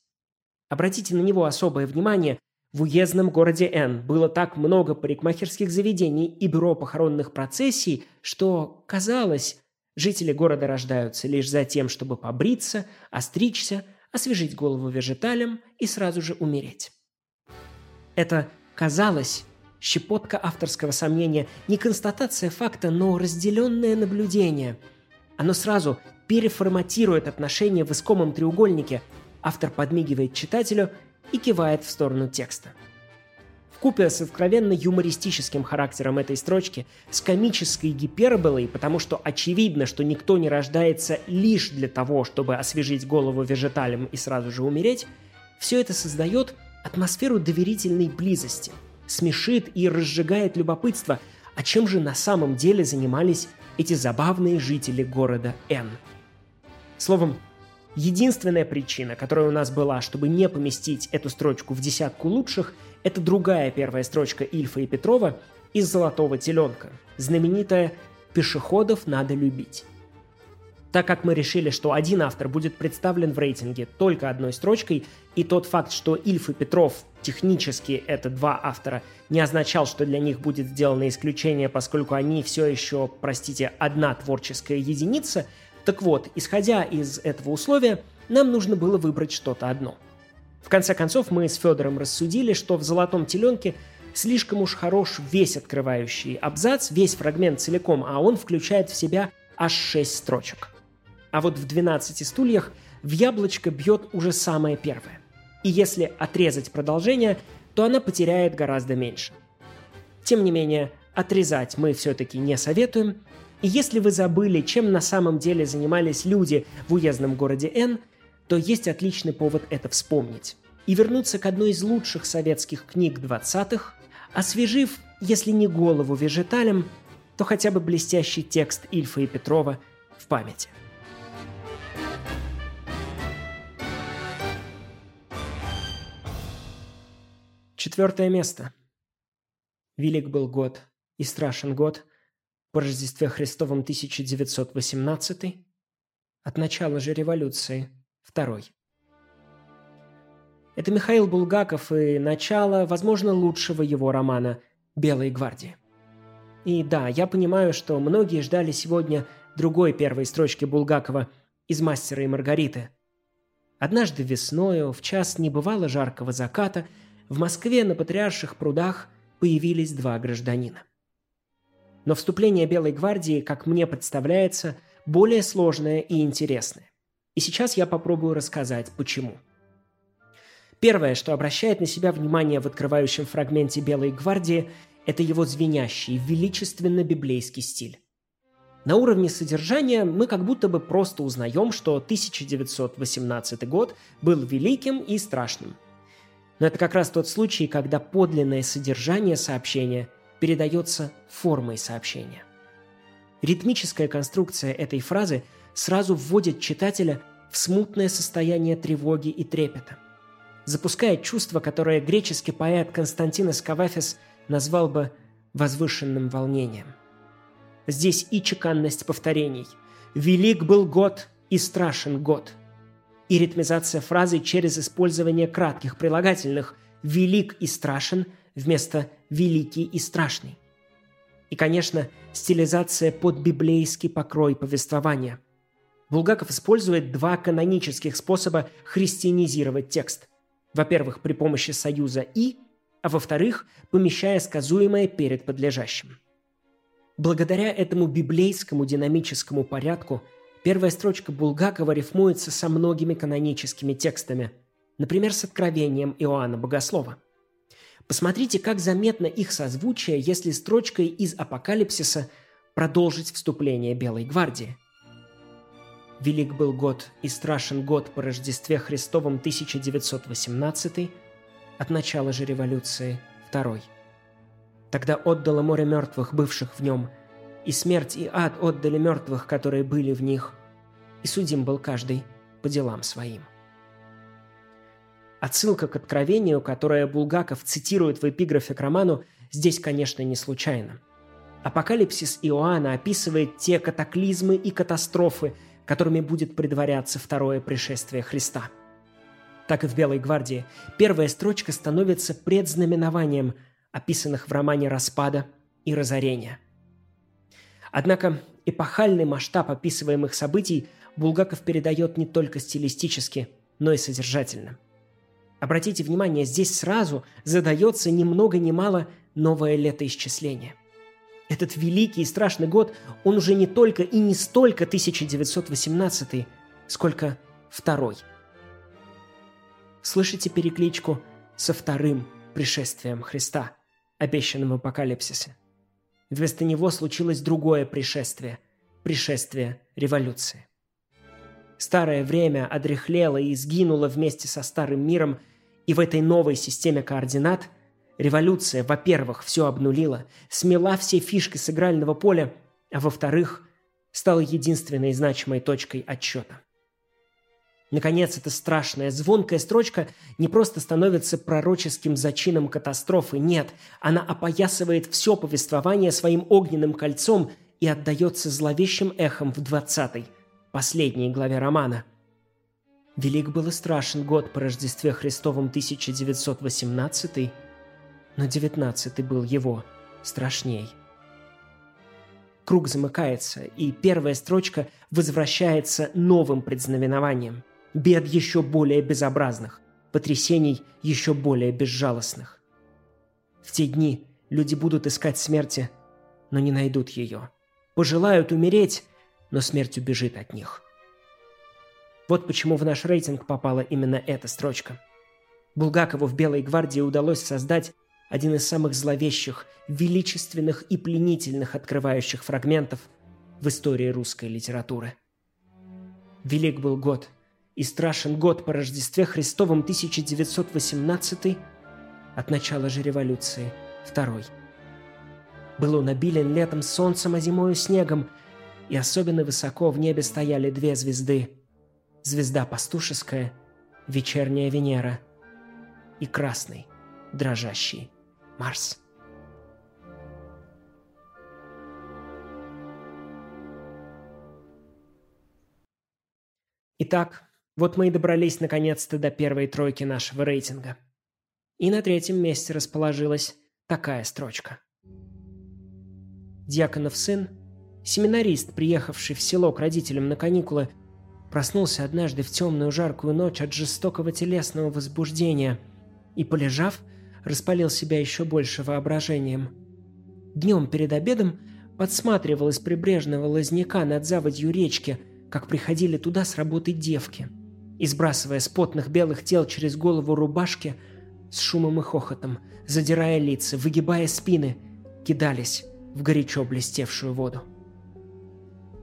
Обратите на него особое внимание. В уездном городе Н было так много парикмахерских заведений и бюро похоронных процессий, что, казалось, жители города рождаются лишь за тем, чтобы побриться, остричься, освежить голову вежиталем и сразу же умереть. Это казалось щепотка авторского сомнения, не констатация факта, но разделенное наблюдение. Оно сразу переформатирует отношения в искомом треугольнике. Автор подмигивает читателю и кивает в сторону текста. Вкупе с откровенно юмористическим характером этой строчки, с комической гиперболой, потому что очевидно, что никто не рождается лишь для того, чтобы освежить голову вежеталем и сразу же умереть, все это создает атмосферу доверительной близости, смешит и разжигает любопытство, а чем же на самом деле занимались эти забавные жители города Н. Словом, единственная причина, которая у нас была, чтобы не поместить эту строчку в десятку лучших – это другая первая строчка Ильфа и Петрова из «Золотого теленка», знаменитая «Пешеходов надо любить». Так как мы решили, что один автор будет представлен в рейтинге только одной строчкой, и тот факт, что Ильф и Петров технически это два автора, не означал, что для них будет сделано исключение, поскольку они все еще, простите, одна творческая единица, так вот, исходя из этого условия, нам нужно было выбрать что-то одно – в конце концов, мы с Федором рассудили, что в «Золотом теленке» слишком уж хорош весь открывающий абзац, весь фрагмент целиком, а он включает в себя аж шесть строчек. А вот в «12 стульях» в яблочко бьет уже самое первое. И если отрезать продолжение, то она потеряет гораздо меньше. Тем не менее, отрезать мы все-таки не советуем, и если вы забыли, чем на самом деле занимались люди в уездном городе Н, то есть отличный повод это вспомнить. И вернуться к одной из лучших советских книг 20-х, освежив, если не голову вежеталем, то хотя бы блестящий текст Ильфа и Петрова в памяти. Четвертое место. Велик был год и страшен год по Рождестве Христовом 1918 от начала же революции – Второй. Это Михаил Булгаков и начало, возможно, лучшего его романа «Белые гвардии». И да, я понимаю, что многие ждали сегодня другой первой строчки Булгакова из «Мастера и Маргариты». Однажды весною, в час небывало жаркого заката, в Москве на Патриарших прудах появились два гражданина. Но вступление Белой гвардии, как мне представляется, более сложное и интересное. И сейчас я попробую рассказать, почему. Первое, что обращает на себя внимание в открывающем фрагменте «Белой гвардии», это его звенящий, величественно-библейский стиль. На уровне содержания мы как будто бы просто узнаем, что 1918 год был великим и страшным. Но это как раз тот случай, когда подлинное содержание сообщения передается формой сообщения. Ритмическая конструкция этой фразы сразу вводит читателя в смутное состояние тревоги и трепета. Запускает чувство, которое греческий поэт Константинос Кавафис назвал бы возвышенным волнением. Здесь и чеканность повторений. «Велик был год и страшен год». И ритмизация фразы через использование кратких прилагательных «велик и страшен» вместо «великий и страшный». И, конечно, стилизация под библейский покрой повествования. Булгаков использует два канонических способа христианизировать текст. Во-первых, при помощи союза «и», а во-вторых, помещая сказуемое перед подлежащим. Благодаря этому библейскому динамическому порядку первая строчка Булгакова рифмуется со многими каноническими текстами, например, с откровением Иоанна Богослова – Посмотрите, как заметно их созвучие, если строчкой из Апокалипсиса продолжить вступление Белой гвардии. Велик был год и страшен год по Рождестве Христовом 1918, от начала же революции второй. Тогда отдало море мертвых, бывших в нем, и смерть и ад отдали мертвых, которые были в них, и судим был каждый по делам своим. Отсылка к откровению, которое Булгаков цитирует в эпиграфе к роману, здесь, конечно, не случайна. Апокалипсис Иоанна описывает те катаклизмы и катастрофы, которыми будет предваряться второе пришествие Христа. Так и в «Белой гвардии» первая строчка становится предзнаменованием описанных в романе распада и разорения. Однако эпохальный масштаб описываемых событий Булгаков передает не только стилистически, но и содержательно – Обратите внимание, здесь сразу задается ни много ни мало новое летоисчисление. Этот великий и страшный год, он уже не только и не столько 1918, сколько второй. Слышите перекличку со вторым пришествием Христа, обещанным в Апокалипсисе? Вместо него случилось другое пришествие – пришествие революции. Старое время одряхлело и сгинуло вместе со старым миром, и в этой новой системе координат революция, во-первых, все обнулила, смела все фишки с игрального поля, а во-вторых, стала единственной значимой точкой отсчета. Наконец, эта страшная, звонкая строчка не просто становится пророческим зачином катастрофы, нет, она опоясывает все повествование своим огненным кольцом и отдается зловещим эхом в двадцатой, последней главе романа – Велик был и страшен год по Рождестве Христовом 1918, но 19 был его страшней. Круг замыкается, и первая строчка возвращается новым предзнаменованием. Бед еще более безобразных, потрясений еще более безжалостных. В те дни люди будут искать смерти, но не найдут ее. Пожелают умереть, но смерть убежит от них – вот почему в наш рейтинг попала именно эта строчка. Булгакову в «Белой гвардии» удалось создать один из самых зловещих, величественных и пленительных открывающих фрагментов в истории русской литературы. Велик был год, и страшен год по Рождестве Христовом 1918 от начала же революции второй. Был он обилен летом солнцем, а зимою снегом, и особенно высоко в небе стояли две звезды звезда пастушеская, вечерняя Венера и красный, дрожащий Марс. Итак, вот мы и добрались наконец-то до первой тройки нашего рейтинга. И на третьем месте расположилась такая строчка. Дьяконов сын, семинарист, приехавший в село к родителям на каникулы, Проснулся однажды в темную жаркую ночь от жестокого телесного возбуждения и, полежав, распалил себя еще больше воображением. Днем перед обедом подсматривал из прибрежного лазняка над заводью речки, как приходили туда с работы девки, и, сбрасывая с потных белых тел через голову рубашки, с шумом и хохотом, задирая лица, выгибая спины, кидались в горячо блестевшую воду.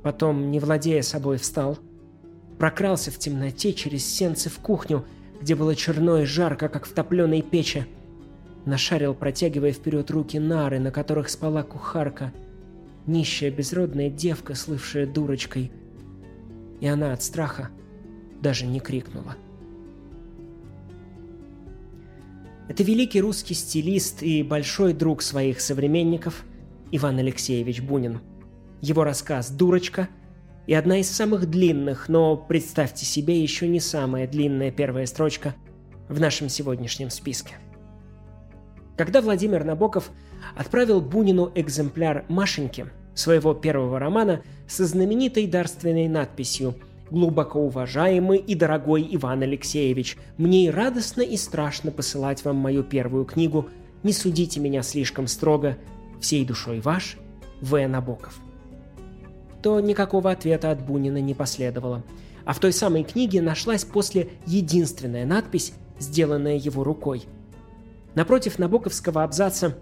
Потом, не владея собой, встал – Прокрался в темноте через сенцы в кухню, где было черно и жарко, как в топленой печи. Нашарил, протягивая вперед руки нары, на которых спала кухарка. Нищая безродная девка, слывшая дурочкой. И она от страха даже не крикнула. Это великий русский стилист и большой друг своих современников Иван Алексеевич Бунин. Его рассказ «Дурочка» и одна из самых длинных, но, представьте себе, еще не самая длинная первая строчка в нашем сегодняшнем списке. Когда Владимир Набоков отправил Бунину экземпляр «Машеньки», своего первого романа, со знаменитой дарственной надписью «Глубоко уважаемый и дорогой Иван Алексеевич, мне и радостно, и страшно посылать вам мою первую книгу. Не судите меня слишком строго. Всей душой ваш, В. Набоков» то никакого ответа от Бунина не последовало. А в той самой книге нашлась после единственная надпись, сделанная его рукой. Напротив набоковского абзаца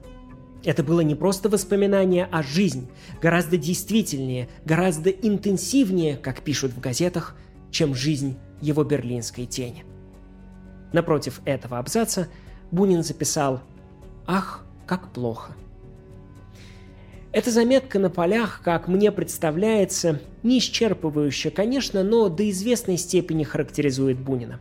это было не просто воспоминание, а жизнь, гораздо действительнее, гораздо интенсивнее, как пишут в газетах, чем жизнь его берлинской тени. Напротив этого абзаца Бунин записал «Ах, как плохо». Эта заметка на полях, как мне представляется, не исчерпывающая, конечно, но до известной степени характеризует Бунина.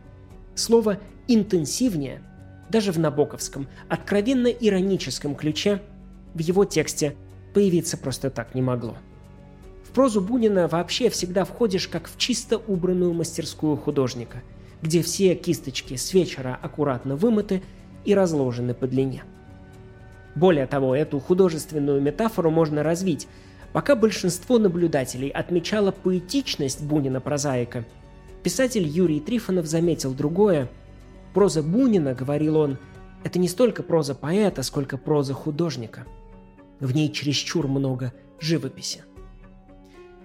Слово «интенсивнее» даже в набоковском, откровенно ироническом ключе в его тексте появиться просто так не могло. В прозу Бунина вообще всегда входишь как в чисто убранную мастерскую художника, где все кисточки с вечера аккуратно вымыты и разложены по длине – более того, эту художественную метафору можно развить. Пока большинство наблюдателей отмечало поэтичность Бунина-прозаика, писатель Юрий Трифонов заметил другое. Проза Бунина, говорил он, это не столько проза поэта, сколько проза художника. В ней чересчур много живописи.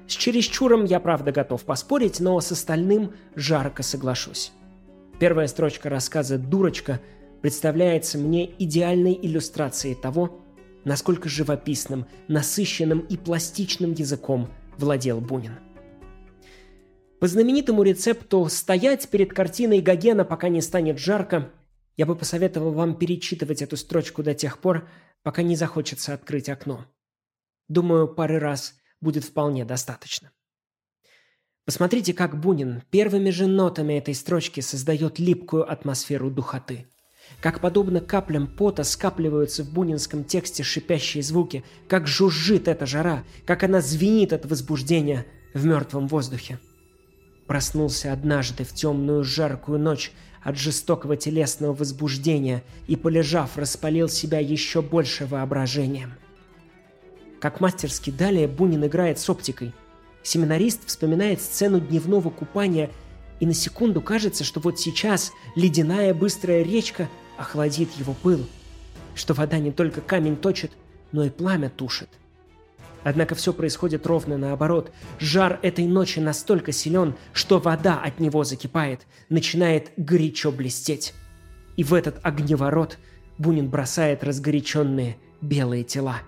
С чересчуром я, правда, готов поспорить, но с остальным жарко соглашусь. Первая строчка рассказа «Дурочка» представляется мне идеальной иллюстрацией того, насколько живописным, насыщенным и пластичным языком владел Бунин. По знаменитому рецепту «стоять перед картиной Гогена, пока не станет жарко» я бы посоветовал вам перечитывать эту строчку до тех пор, пока не захочется открыть окно. Думаю, пары раз будет вполне достаточно. Посмотрите, как Бунин первыми же нотами этой строчки создает липкую атмосферу духоты – как подобно каплям пота скапливаются в бунинском тексте шипящие звуки, как жужжит эта жара, как она звенит от возбуждения в мертвом воздухе. Проснулся однажды в темную жаркую ночь от жестокого телесного возбуждения и, полежав, распалил себя еще больше воображением. Как мастерски далее Бунин играет с оптикой. Семинарист вспоминает сцену дневного купания – и на секунду кажется, что вот сейчас ледяная быстрая речка охладит его пыл, что вода не только камень точит, но и пламя тушит. Однако все происходит ровно наоборот. Жар этой ночи настолько силен, что вода от него закипает, начинает горячо блестеть. И в этот огневорот Бунин бросает разгоряченные белые тела.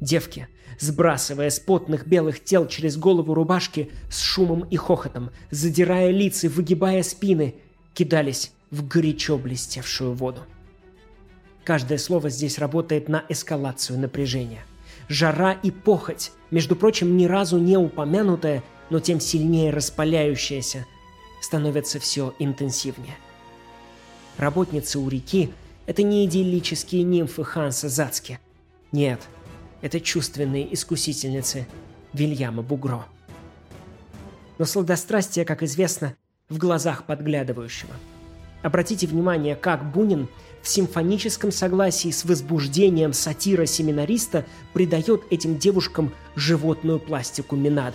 Девки, сбрасывая с потных белых тел через голову рубашки с шумом и хохотом, задирая лица, выгибая спины, кидались в горячо блестевшую воду. Каждое слово здесь работает на эскалацию напряжения. Жара и похоть, между прочим, ни разу не упомянутая, но тем сильнее распаляющаяся, становятся все интенсивнее. Работницы у реки – это не идиллические нимфы Ханса Зацки. Нет, это чувственные искусительницы Вильяма Бугро. Но сладострастие, как известно, в глазах подглядывающего – Обратите внимание, как Бунин в симфоническом согласии с возбуждением сатира-семинариста придает этим девушкам животную пластику Минад.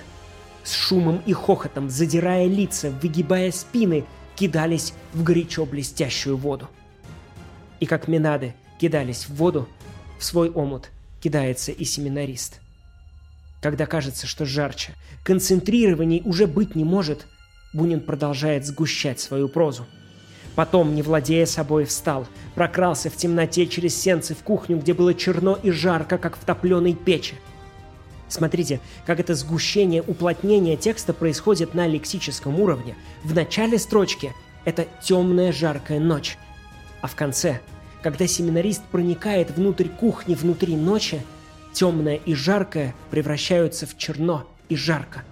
С шумом и хохотом, задирая лица, выгибая спины, кидались в горячо блестящую воду. И как Минады кидались в воду, в свой омут кидается и семинарист. Когда кажется, что жарче, концентрированней уже быть не может, Бунин продолжает сгущать свою прозу – Потом, не владея собой, встал, прокрался в темноте через сенцы в кухню, где было черно и жарко, как в топленой печи. Смотрите, как это сгущение, уплотнение текста происходит на лексическом уровне. В начале строчки это темная жаркая ночь. А в конце, когда семинарист проникает внутрь кухни, внутри ночи, темное и жаркое превращаются в черно и жарко.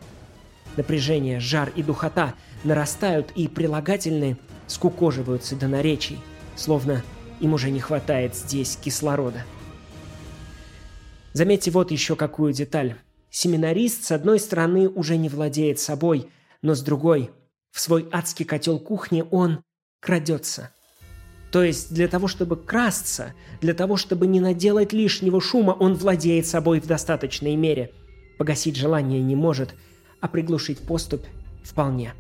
Напряжение, жар и духота нарастают и прилагательные скукоживаются до наречий, словно им уже не хватает здесь кислорода. Заметьте вот еще какую деталь. Семинарист, с одной стороны, уже не владеет собой, но с другой, в свой адский котел кухни он крадется. То есть для того, чтобы красться, для того, чтобы не наделать лишнего шума, он владеет собой в достаточной мере. Погасить желание не может, а приглушить поступь вполне.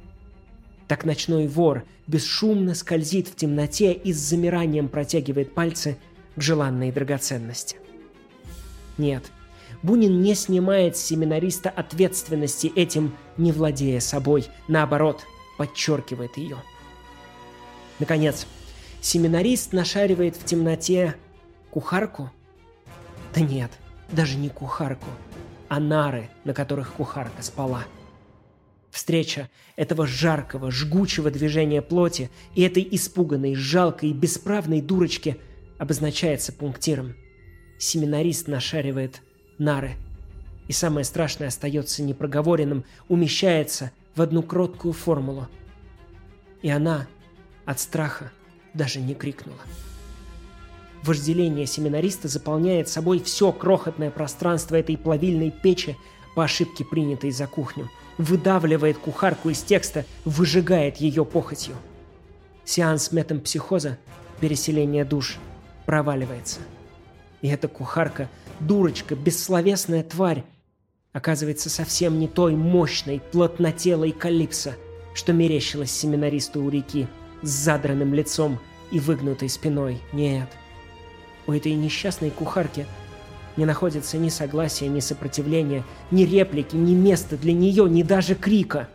Так ночной вор бесшумно скользит в темноте и с замиранием протягивает пальцы к желанной драгоценности. Нет, Бунин не снимает с семинариста ответственности этим, не владея собой, наоборот, подчеркивает ее. Наконец, семинарист нашаривает в темноте кухарку? Да нет, даже не кухарку, а нары, на которых кухарка спала – Встреча этого жаркого, жгучего движения плоти и этой испуганной, жалкой, бесправной дурочки обозначается пунктиром. Семинарист нашаривает нары. И самое страшное остается непроговоренным, умещается в одну кроткую формулу. И она от страха даже не крикнула. Вожделение семинариста заполняет собой все крохотное пространство этой плавильной печи, по ошибке принятой за кухню, выдавливает кухарку из текста, выжигает ее похотью. Сеанс метампсихоза, переселение душ, проваливается. И эта кухарка, дурочка, бессловесная тварь, оказывается совсем не той мощной, плотнотелой калипсо, что мерещилась семинаристу у реки, с задранным лицом и выгнутой спиной. Нет. У этой несчастной кухарки – не находится ни согласия, ни сопротивления, ни реплики, ни места для нее, ни даже крика.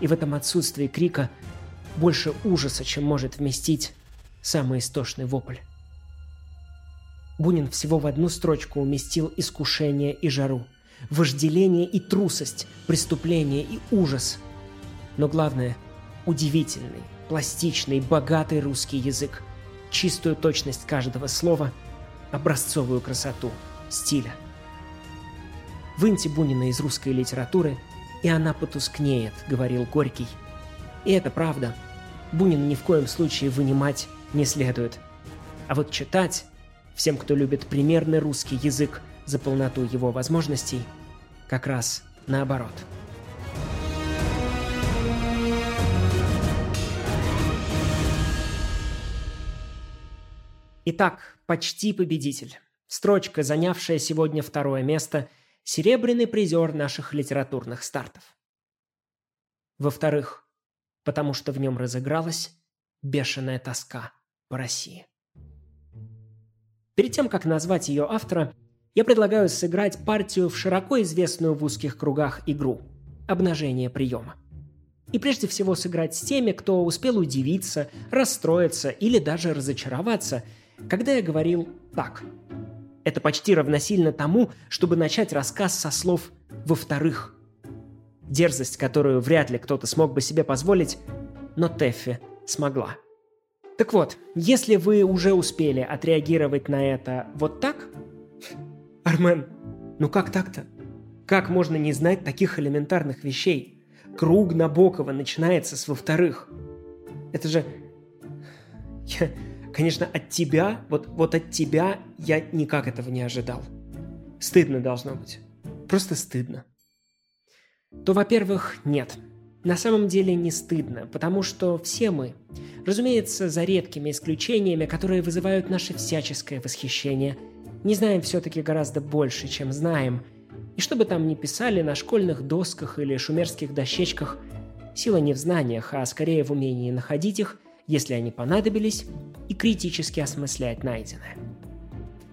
И в этом отсутствии крика больше ужаса, чем может вместить самый истошный вопль. Бунин всего в одну строчку уместил искушение и жару, вожделение и трусость, преступление и ужас. Но главное – удивительный, пластичный, богатый русский язык, чистую точность каждого слова, образцовую красоту – стиля. Выньте Бунина из русской литературы, и она потускнеет, говорил Горький. И это правда. Бунина ни в коем случае вынимать не следует. А вот читать, всем, кто любит примерный русский язык за полноту его возможностей, как раз наоборот. Итак, почти победитель. Строчка, занявшая сегодня второе место, серебряный призер наших литературных стартов. Во-вторых, потому что в нем разыгралась бешеная тоска по России. Перед тем, как назвать ее автора, я предлагаю сыграть партию в широко известную в узких кругах игру «Обнажение приема». И прежде всего сыграть с теми, кто успел удивиться, расстроиться или даже разочароваться, когда я говорил так – это почти равносильно тому, чтобы начать рассказ со слов «во-вторых». Дерзость, которую вряд ли кто-то смог бы себе позволить, но Теффи смогла. Так вот, если вы уже успели отреагировать на это вот так... Армен, ну как так-то? Как можно не знать таких элементарных вещей? Круг Набокова начинается с «во-вторых». Это же... Я, Конечно, от тебя, вот, вот от тебя я никак этого не ожидал. Стыдно должно быть. Просто стыдно. То, во-первых, нет. На самом деле не стыдно, потому что все мы, разумеется, за редкими исключениями, которые вызывают наше всяческое восхищение, не знаем все-таки гораздо больше, чем знаем. И что бы там ни писали на школьных досках или шумерских дощечках, сила не в знаниях, а скорее в умении находить их – если они понадобились, и критически осмыслять найденное.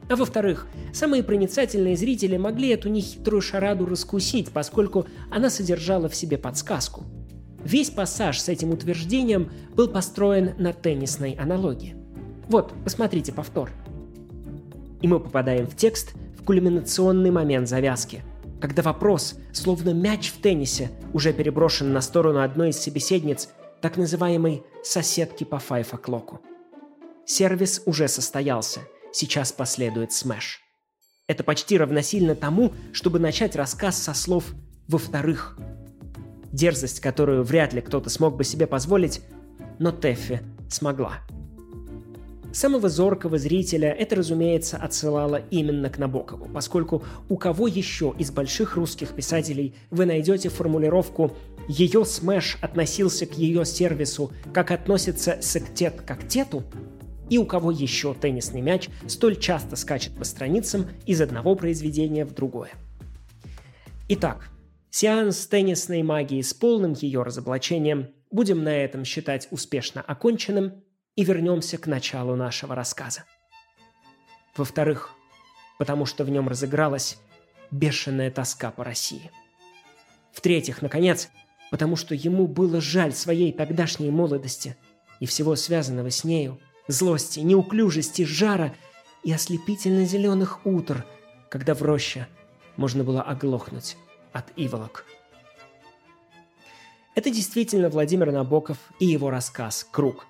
А во-вторых, самые проницательные зрители могли эту нехитрую шараду раскусить, поскольку она содержала в себе подсказку. Весь пассаж с этим утверждением был построен на теннисной аналогии. Вот, посмотрите повтор. И мы попадаем в текст в кульминационный момент завязки, когда вопрос, словно мяч в теннисе, уже переброшен на сторону одной из собеседниц так называемой «соседки по файф-оклоку». Сервис уже состоялся, сейчас последует смеш. Это почти равносильно тому, чтобы начать рассказ со слов «во-вторых». Дерзость, которую вряд ли кто-то смог бы себе позволить, но Теффи смогла. Самого зоркого зрителя это, разумеется, отсылало именно к Набокову, поскольку у кого еще из больших русских писателей вы найдете формулировку «ее смеш относился к ее сервису, как относится сектет к актету», и у кого еще теннисный мяч столь часто скачет по страницам из одного произведения в другое. Итак, сеанс теннисной магии с полным ее разоблачением будем на этом считать успешно оконченным и вернемся к началу нашего рассказа. Во-вторых, потому что в нем разыгралась бешеная тоска по России. В-третьих, наконец, потому что ему было жаль своей тогдашней молодости и всего связанного с нею, злости, неуклюжести, жара и ослепительно-зеленых утр, когда в роще можно было оглохнуть от иволок. Это действительно Владимир Набоков и его рассказ «Круг».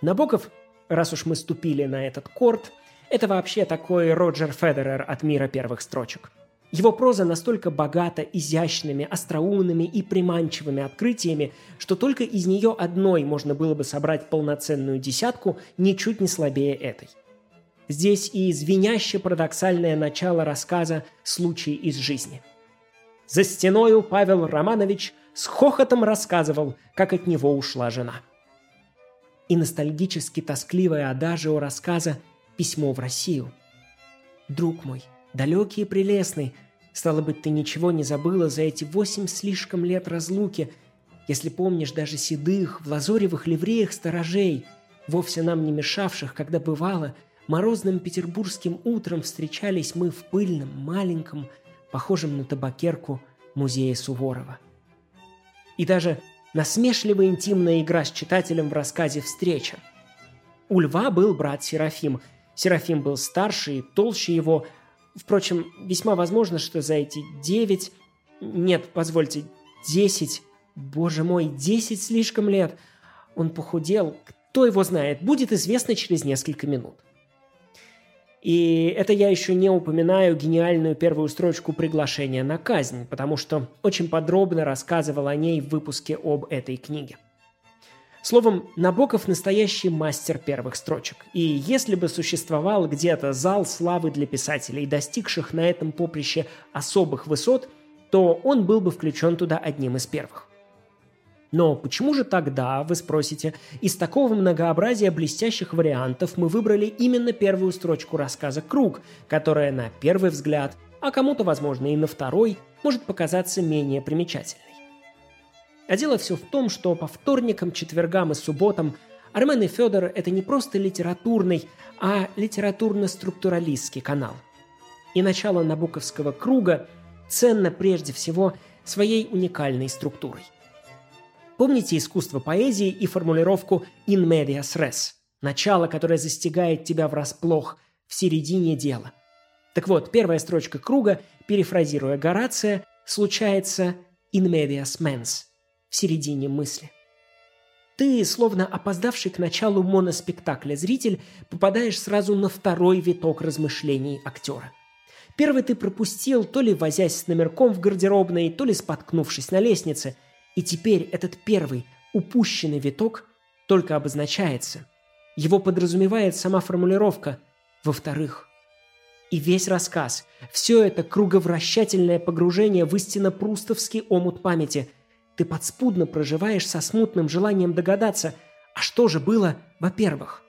Набоков, раз уж мы ступили на этот корт, это вообще такой Роджер Федерер от мира первых строчек. Его проза настолько богата изящными, остроумными и приманчивыми открытиями, что только из нее одной можно было бы собрать полноценную десятку, ничуть не слабее этой. Здесь и звеняще парадоксальное начало рассказа «Случай из жизни». За стеною Павел Романович с хохотом рассказывал, как от него ушла жена. И ностальгически тоскливое адажио рассказа «Письмо в Россию». «Друг мой, далекий и прелестный, стало быть, ты ничего не забыла за эти восемь слишком лет разлуки, если помнишь даже седых, в лазоревых ливреях сторожей, вовсе нам не мешавших, когда бывало, морозным петербургским утром встречались мы в пыльном, маленьком, похожем на табакерку музее Суворова – и даже насмешливая интимная игра с читателем в рассказе «Встреча». У Льва был брат Серафим. Серафим был старше и толще его. Впрочем, весьма возможно, что за эти девять... Нет, позвольте, десять... Боже мой, десять слишком лет. Он похудел. Кто его знает, будет известно через несколько минут. И это я еще не упоминаю гениальную первую строчку приглашения на казнь, потому что очень подробно рассказывал о ней в выпуске об этой книге. Словом, Набоков настоящий мастер первых строчек. И если бы существовал где-то зал славы для писателей, достигших на этом поприще особых высот, то он был бы включен туда одним из первых. Но почему же тогда, вы спросите, из такого многообразия блестящих вариантов мы выбрали именно первую строчку рассказа «Круг», которая на первый взгляд, а кому-то, возможно, и на второй, может показаться менее примечательной? А дело все в том, что по вторникам, четвергам и субботам Армен и Федор – это не просто литературный, а литературно-структуралистский канал. И начало Набуковского круга ценно прежде всего своей уникальной структурой – Помните искусство поэзии и формулировку «in medias res» – начало, которое застигает тебя врасплох в середине дела. Так вот, первая строчка круга, перефразируя Горация, случается «in medias mens» – в середине мысли. Ты, словно опоздавший к началу моноспектакля зритель, попадаешь сразу на второй виток размышлений актера. Первый ты пропустил, то ли возясь с номерком в гардеробной, то ли споткнувшись на лестнице – и теперь этот первый, упущенный виток только обозначается. Его подразумевает сама формулировка «во-вторых». И весь рассказ, все это круговращательное погружение в истинно прустовский омут памяти. Ты подспудно проживаешь со смутным желанием догадаться, а что же было, во-первых.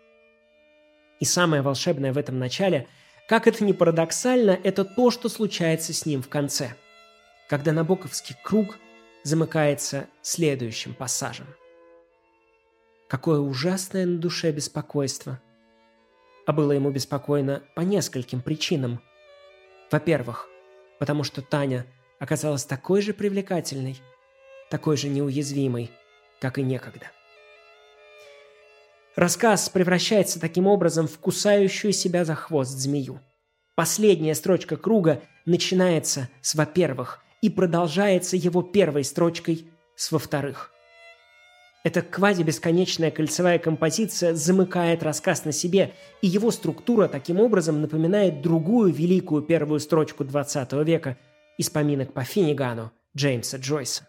И самое волшебное в этом начале, как это ни парадоксально, это то, что случается с ним в конце. Когда Набоковский круг – замыкается следующим пассажем. Какое ужасное на душе беспокойство. А было ему беспокойно по нескольким причинам. Во-первых, потому что Таня оказалась такой же привлекательной, такой же неуязвимой, как и некогда. Рассказ превращается таким образом в кусающую себя за хвост змею. Последняя строчка круга начинается с «во-первых», и продолжается его первой строчкой с «во-вторых». Эта квази-бесконечная кольцевая композиция замыкает рассказ на себе, и его структура таким образом напоминает другую великую первую строчку XX века из поминок по Финнигану Джеймса Джойса.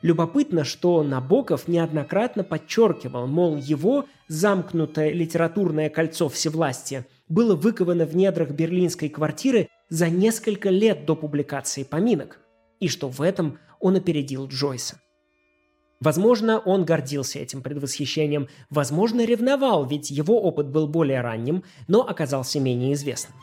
Любопытно, что Набоков неоднократно подчеркивал, мол, его замкнутое литературное кольцо всевластия было выковано в недрах берлинской квартиры за несколько лет до публикации поминок, и что в этом он опередил Джойса. Возможно, он гордился этим предвосхищением, возможно, ревновал, ведь его опыт был более ранним, но оказался менее известным.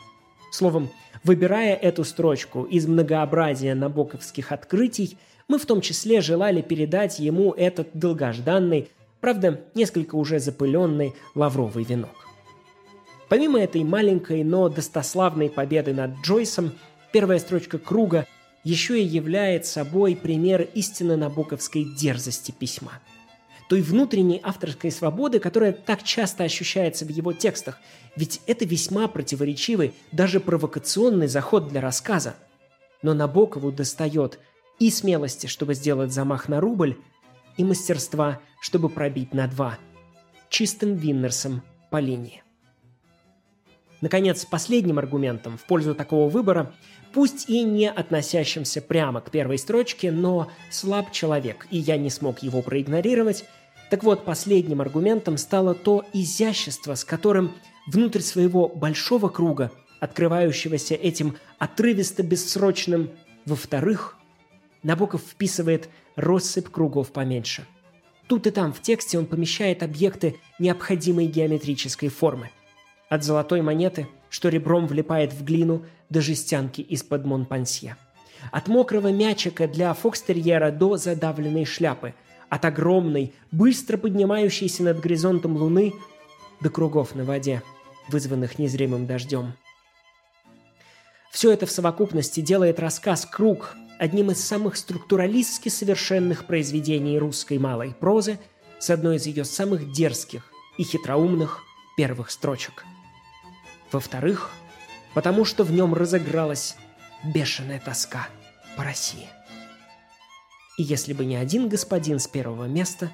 Словом, выбирая эту строчку из многообразия набоковских открытий, мы в том числе желали передать ему этот долгожданный, правда, несколько уже запыленный лавровый венок. Помимо этой маленькой, но достославной победы над Джойсом, первая строчка круга еще и является собой пример истинно набоковской дерзости письма – той внутренней авторской свободы, которая так часто ощущается в его текстах. Ведь это весьма противоречивый, даже провокационный заход для рассказа. Но Набокову достает и смелости, чтобы сделать замах на рубль, и мастерства, чтобы пробить на два. Чистым Виннерсом по линии. Наконец, последним аргументом в пользу такого выбора, пусть и не относящимся прямо к первой строчке, но слаб человек, и я не смог его проигнорировать. Так вот, последним аргументом стало то изящество, с которым внутрь своего большого круга, открывающегося этим отрывисто-бессрочным «во-вторых», Набоков вписывает россыпь кругов поменьше. Тут и там в тексте он помещает объекты необходимой геометрической формы. От золотой монеты, что ребром влипает в глину, до жестянки из-под Монпансье. От мокрого мячика для фокстерьера до задавленной шляпы. От огромной, быстро поднимающейся над горизонтом луны до кругов на воде, вызванных незримым дождем. Все это в совокупности делает рассказ «Круг» одним из самых структуралистски совершенных произведений русской малой прозы с одной из ее самых дерзких и хитроумных первых строчек. Во-вторых, потому что в нем разыгралась бешеная тоска по России. И если бы не один господин с первого места,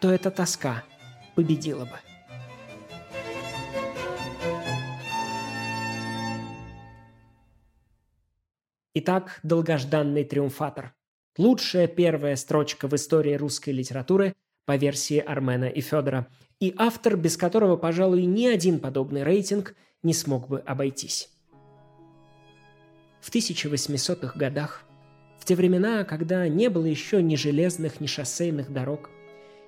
то эта тоска победила бы. Итак, долгожданный триумфатор. Лучшая первая строчка в истории русской литературы по версии Армена и Федора, и автор, без которого, пожалуй, ни один подобный рейтинг не смог бы обойтись. В 1800-х годах, в те времена, когда не было еще ни железных, ни шоссейных дорог,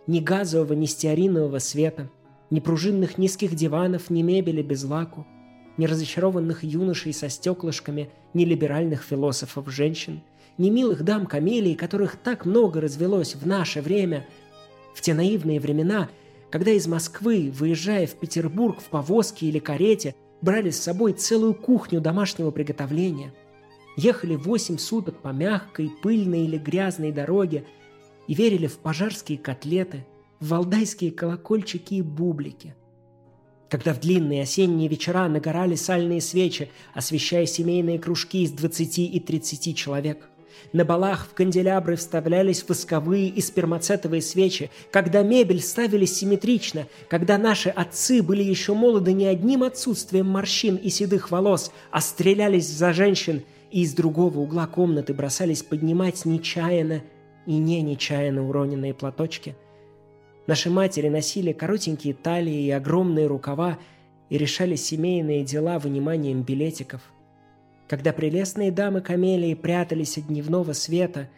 ни газового, ни стеаринового света, ни пружинных низких диванов, ни мебели без лаку – ни разочарованных юношей со стеклышками, ни либеральных философов-женщин, ни милых дам камелий, которых так много развелось в наше время, в те наивные времена, когда из Москвы, выезжая в Петербург в повозке или карете, брали с собой целую кухню домашнего приготовления, ехали восемь суток по мягкой, пыльной или грязной дороге и верили в пожарские котлеты, в валдайские колокольчики и бублики – когда в длинные осенние вечера нагорали сальные свечи, освещая семейные кружки из 20 и 30 человек. На балах в канделябры вставлялись восковые и спермацетовые свечи, когда мебель ставили симметрично, когда наши отцы были еще молоды не одним отсутствием морщин и седых волос, а стрелялись за женщин и из другого угла комнаты бросались поднимать нечаянно и не нечаянно уроненные платочки – Наши матери носили коротенькие талии и огромные рукава и решали семейные дела выниманием билетиков. Когда прелестные дамы камелии прятались от дневного света,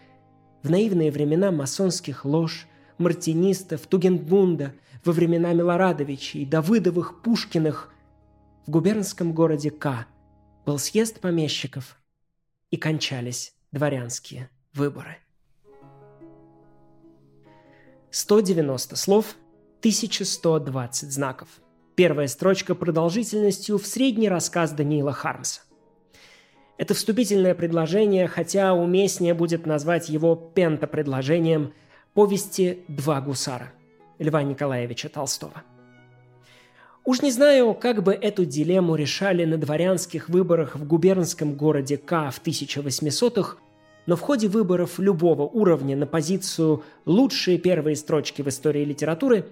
в наивные времена масонских лож, мартинистов, Тугенбунда, во времена Милорадовичей, Давыдовых, Пушкиных, в губернском городе К был съезд помещиков, и кончались дворянские выборы. 190 слов, 1120 знаков. Первая строчка продолжительностью в средний рассказ Даниила Хармса. Это вступительное предложение, хотя уместнее будет назвать его пентопредложением повести «Два гусара» Льва Николаевича Толстого. Уж не знаю, как бы эту дилемму решали на дворянских выборах в губернском городе К в 1800-х, но в ходе выборов любого уровня на позицию «лучшие первые строчки в истории литературы»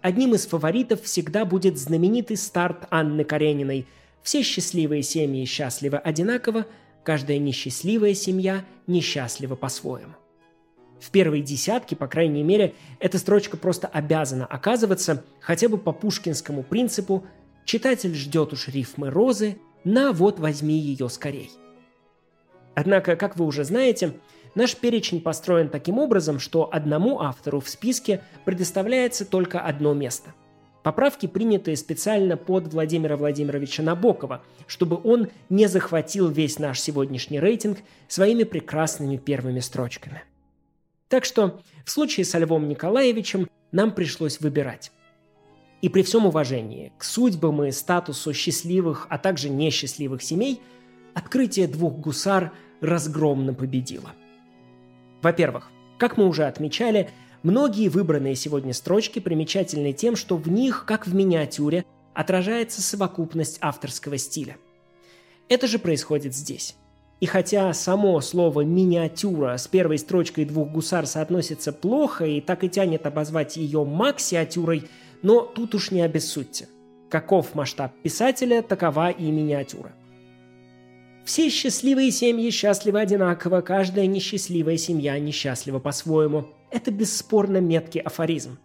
одним из фаворитов всегда будет знаменитый старт Анны Карениной «Все счастливые семьи счастливы одинаково, каждая несчастливая семья несчастлива по-своему». В первой десятке, по крайней мере, эта строчка просто обязана оказываться хотя бы по пушкинскому принципу «читатель ждет уж рифмы розы, на вот возьми ее скорей». Однако, как вы уже знаете, наш перечень построен таким образом, что одному автору в списке предоставляется только одно место. Поправки, принятые специально под Владимира Владимировича Набокова, чтобы он не захватил весь наш сегодняшний рейтинг своими прекрасными первыми строчками. Так что в случае со Львом Николаевичем нам пришлось выбирать. И при всем уважении к судьбам и статусу счастливых, а также несчастливых семей, открытие двух гусар – разгромно победила. Во-первых, как мы уже отмечали, многие выбранные сегодня строчки примечательны тем, что в них, как в миниатюре, отражается совокупность авторского стиля. Это же происходит здесь. И хотя само слово «миниатюра» с первой строчкой двух гусар соотносится плохо и так и тянет обозвать ее максиатюрой, но тут уж не обессудьте. Каков масштаб писателя, такова и миниатюра – все счастливые семьи счастливы одинаково, каждая несчастливая семья несчастлива по-своему. Это бесспорно меткий афоризм.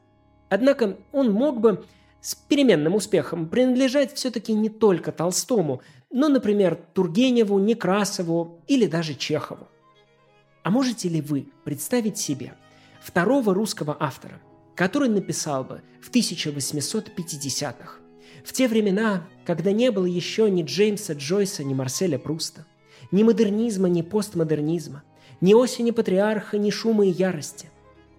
Однако он мог бы с переменным успехом принадлежать все-таки не только Толстому, но, например, Тургеневу, Некрасову или даже Чехову. А можете ли вы представить себе второго русского автора, который написал бы в 1850-х в те времена, когда не было еще ни Джеймса Джойса, ни Марселя Пруста, ни модернизма, ни постмодернизма, ни осени патриарха, ни шума и ярости.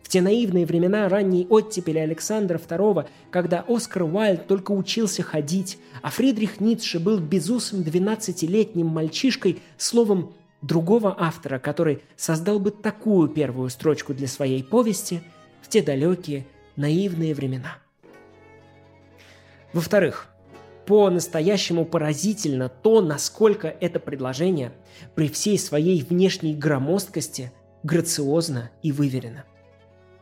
В те наивные времена ранней оттепели Александра II, когда Оскар Уайльд только учился ходить, а Фридрих Ницше был безусым 12-летним мальчишкой, словом, другого автора, который создал бы такую первую строчку для своей повести в те далекие наивные времена. Во-вторых, по-настоящему поразительно то, насколько это предложение при всей своей внешней громоздкости грациозно и выверено.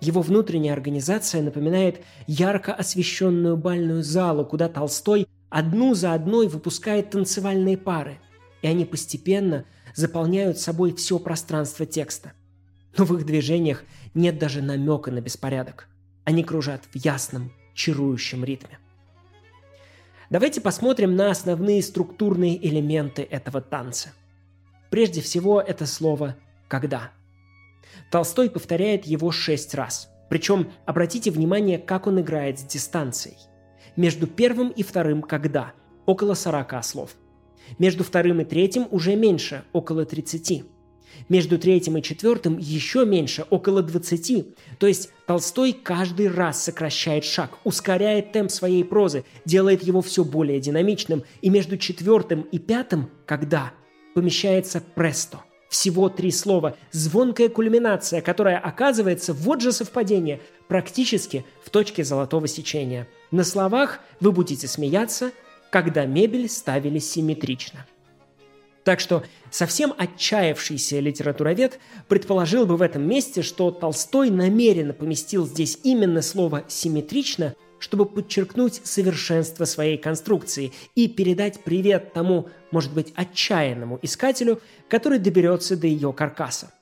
Его внутренняя организация напоминает ярко освещенную бальную залу, куда Толстой одну за одной выпускает танцевальные пары, и они постепенно заполняют собой все пространство текста. Но в их движениях нет даже намека на беспорядок. Они кружат в ясном, чарующем ритме. Давайте посмотрим на основные структурные элементы этого танца. Прежде всего, это слово «когда». Толстой повторяет его шесть раз. Причем обратите внимание, как он играет с дистанцией. Между первым и вторым «когда» – около 40 слов. Между вторым и третьим уже меньше – около 30. Между третьим и четвертым еще меньше, около 20. То есть Толстой каждый раз сокращает шаг, ускоряет темп своей прозы, делает его все более динамичным, и между четвертым и пятым, когда, помещается престо. Всего три слова, звонкая кульминация, которая оказывается, вот же совпадение, практически в точке золотого сечения. На словах вы будете смеяться, когда мебель ставили симметрично. Так что совсем отчаявшийся литературовед предположил бы в этом месте, что Толстой намеренно поместил здесь именно слово «симметрично», чтобы подчеркнуть совершенство своей конструкции и передать привет тому, может быть, отчаянному искателю, который доберется до ее каркаса.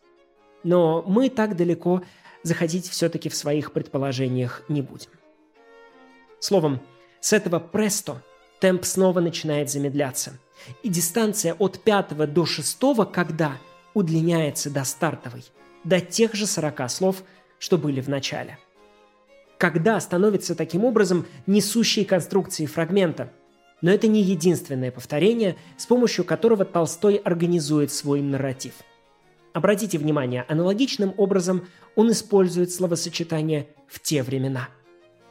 Но мы так далеко заходить все-таки в своих предположениях не будем. Словом, с этого престо темп снова начинает замедляться – и дистанция от пятого до шестого «когда» удлиняется до стартовой, до тех же 40 слов, что были в начале. «Когда» становится таким образом несущей конструкцией фрагмента. Но это не единственное повторение, с помощью которого Толстой организует свой нарратив. Обратите внимание, аналогичным образом он использует словосочетание «в те времена».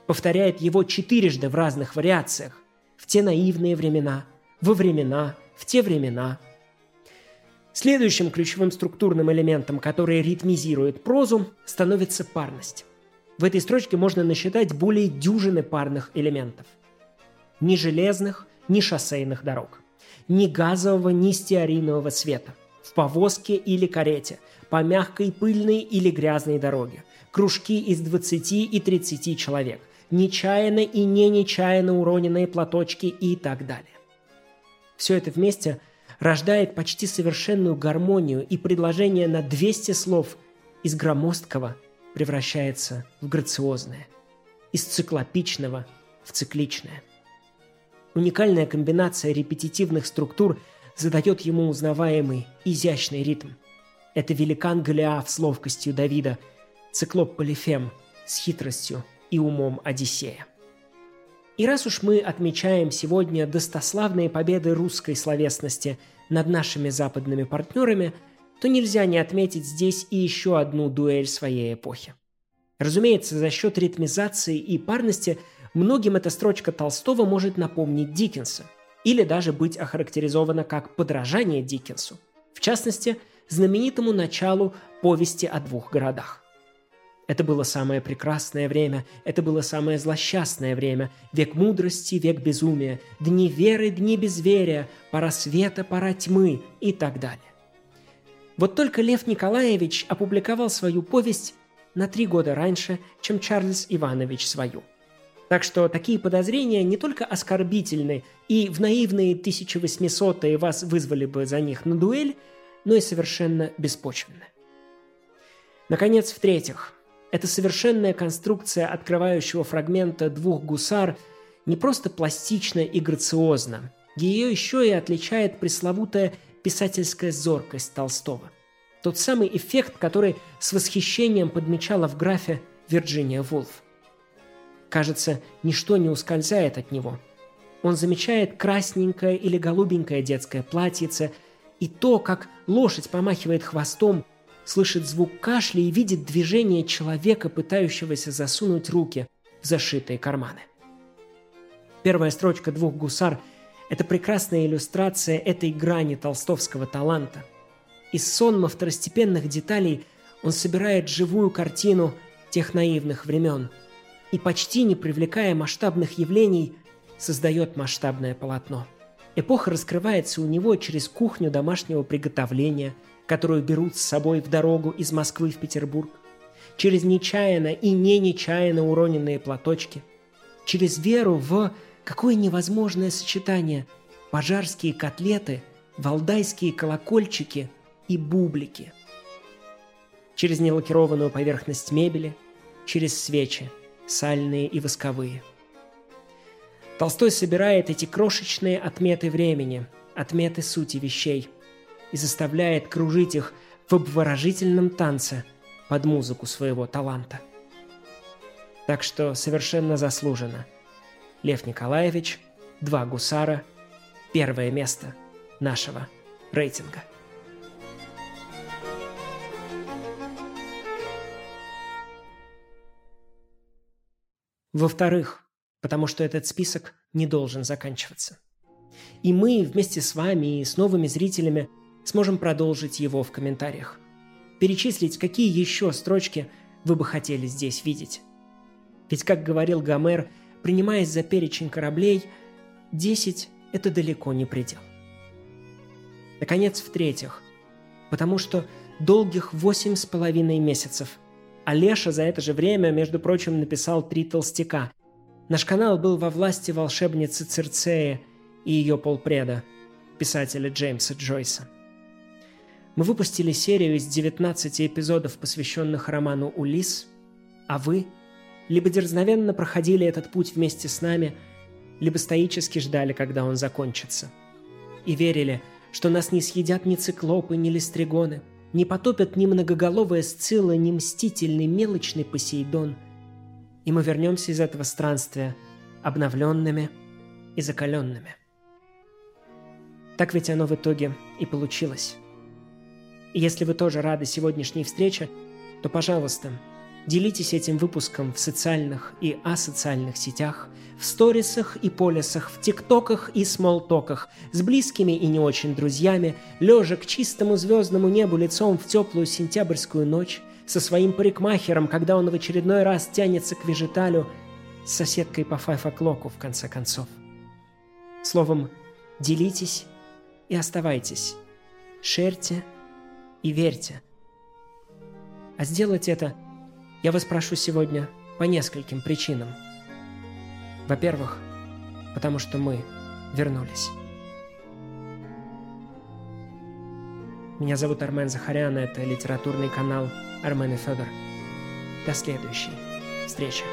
Повторяет его четырежды в разных вариациях. В те наивные времена – во времена, в те времена. Следующим ключевым структурным элементом, который ритмизирует прозу, становится парность. В этой строчке можно насчитать более дюжины парных элементов. Ни железных, ни шоссейных дорог. Ни газового, ни стеаринового света. В повозке или карете. По мягкой, пыльной или грязной дороге. Кружки из 20 и 30 человек. Нечаянно и не нечаянно уроненные платочки и так далее. Все это вместе рождает почти совершенную гармонию и предложение на 200 слов, из громоздкого превращается в грациозное, из циклопичного в цикличное. Уникальная комбинация репетитивных структур задает ему узнаваемый, изящный ритм. Это великан Голиаф с ловкостью Давида, циклоп Полифем с хитростью и умом Одиссея. И раз уж мы отмечаем сегодня достославные победы русской словесности над нашими западными партнерами – то нельзя не отметить здесь и еще одну дуэль своей эпохи. Разумеется, за счет ритмизации и парности многим эта строчка Толстого может напомнить Диккенса, или даже быть охарактеризована как подражание Диккенсу, в частности, знаменитому началу повести о двух городах. Это было самое прекрасное время, это было самое злосчастное время, век мудрости, век безумия, дни веры, дни безверия, пора света, пора тьмы и так далее. Вот только Лев Николаевич опубликовал свою повесть на три года раньше, чем Чарльз Иванович свою. Так что такие подозрения не только оскорбительны и в наивные 1800-е вас вызвали бы за них на дуэль, но и совершенно беспочвенны. Наконец, в-третьих, эта совершенная конструкция открывающего фрагмента двух гусар не просто пластична и грациозна, ее еще и отличает пресловутая писательская зоркость Толстого. Тот самый эффект, который с восхищением подмечала в графе Вирджиния Вулф. Кажется, ничто не ускользает от него. Он замечает красненькое или голубенькое детское платьице и то, как лошадь помахивает хвостом, слышит звук кашля и видит движение человека, пытающегося засунуть руки в зашитые карманы. Первая строчка двух гусар – это прекрасная иллюстрация этой грани толстовского таланта. Из сонма второстепенных деталей он собирает живую картину тех наивных времен и, почти не привлекая масштабных явлений, создает масштабное полотно. Эпоха раскрывается у него через кухню домашнего приготовления, которую берут с собой в дорогу из Москвы в Петербург, через нечаянно и не нечаянно уроненные платочки, через веру в Какое невозможное сочетание! Пожарские котлеты, валдайские колокольчики и бублики. Через нелакированную поверхность мебели, через свечи, сальные и восковые. Толстой собирает эти крошечные отметы времени, отметы сути вещей, и заставляет кружить их в обворожительном танце под музыку своего таланта. Так что совершенно заслуженно – Лев Николаевич, два гусара, первое место нашего рейтинга. Во-вторых, потому что этот список не должен заканчиваться. И мы вместе с вами и с новыми зрителями сможем продолжить его в комментариях. Перечислить, какие еще строчки вы бы хотели здесь видеть. Ведь, как говорил Гомер, принимаясь за перечень кораблей, 10 – это далеко не предел. Наконец, в-третьих, потому что долгих восемь с половиной месяцев. А Леша за это же время, между прочим, написал три толстяка. Наш канал был во власти волшебницы Цирцея и ее полпреда, писателя Джеймса Джойса. Мы выпустили серию из 19 эпизодов, посвященных роману «Улис», а вы – либо дерзновенно проходили этот путь вместе с нами, либо стоически ждали, когда он закончится. И верили, что нас не съедят ни циклопы, ни листригоны, не потопят ни многоголовая сцилла, ни мстительный мелочный Посейдон. И мы вернемся из этого странствия обновленными и закаленными. Так ведь оно в итоге и получилось. И если вы тоже рады сегодняшней встрече, то, пожалуйста, Делитесь этим выпуском в социальных и асоциальных сетях, в сторисах и полисах, в тиктоках и смолтоках, с близкими и не очень друзьями, лежа к чистому звездному небу лицом в теплую сентябрьскую ночь, со своим парикмахером, когда он в очередной раз тянется к вежиталю, с соседкой по файфоклоку, в конце концов. Словом, делитесь и оставайтесь. Шерьте и верьте. А сделать это – я вас прошу сегодня по нескольким причинам. Во-первых, потому что мы вернулись. Меня зовут Армен Захарян, это литературный канал Армен и Федор. До следующей встречи.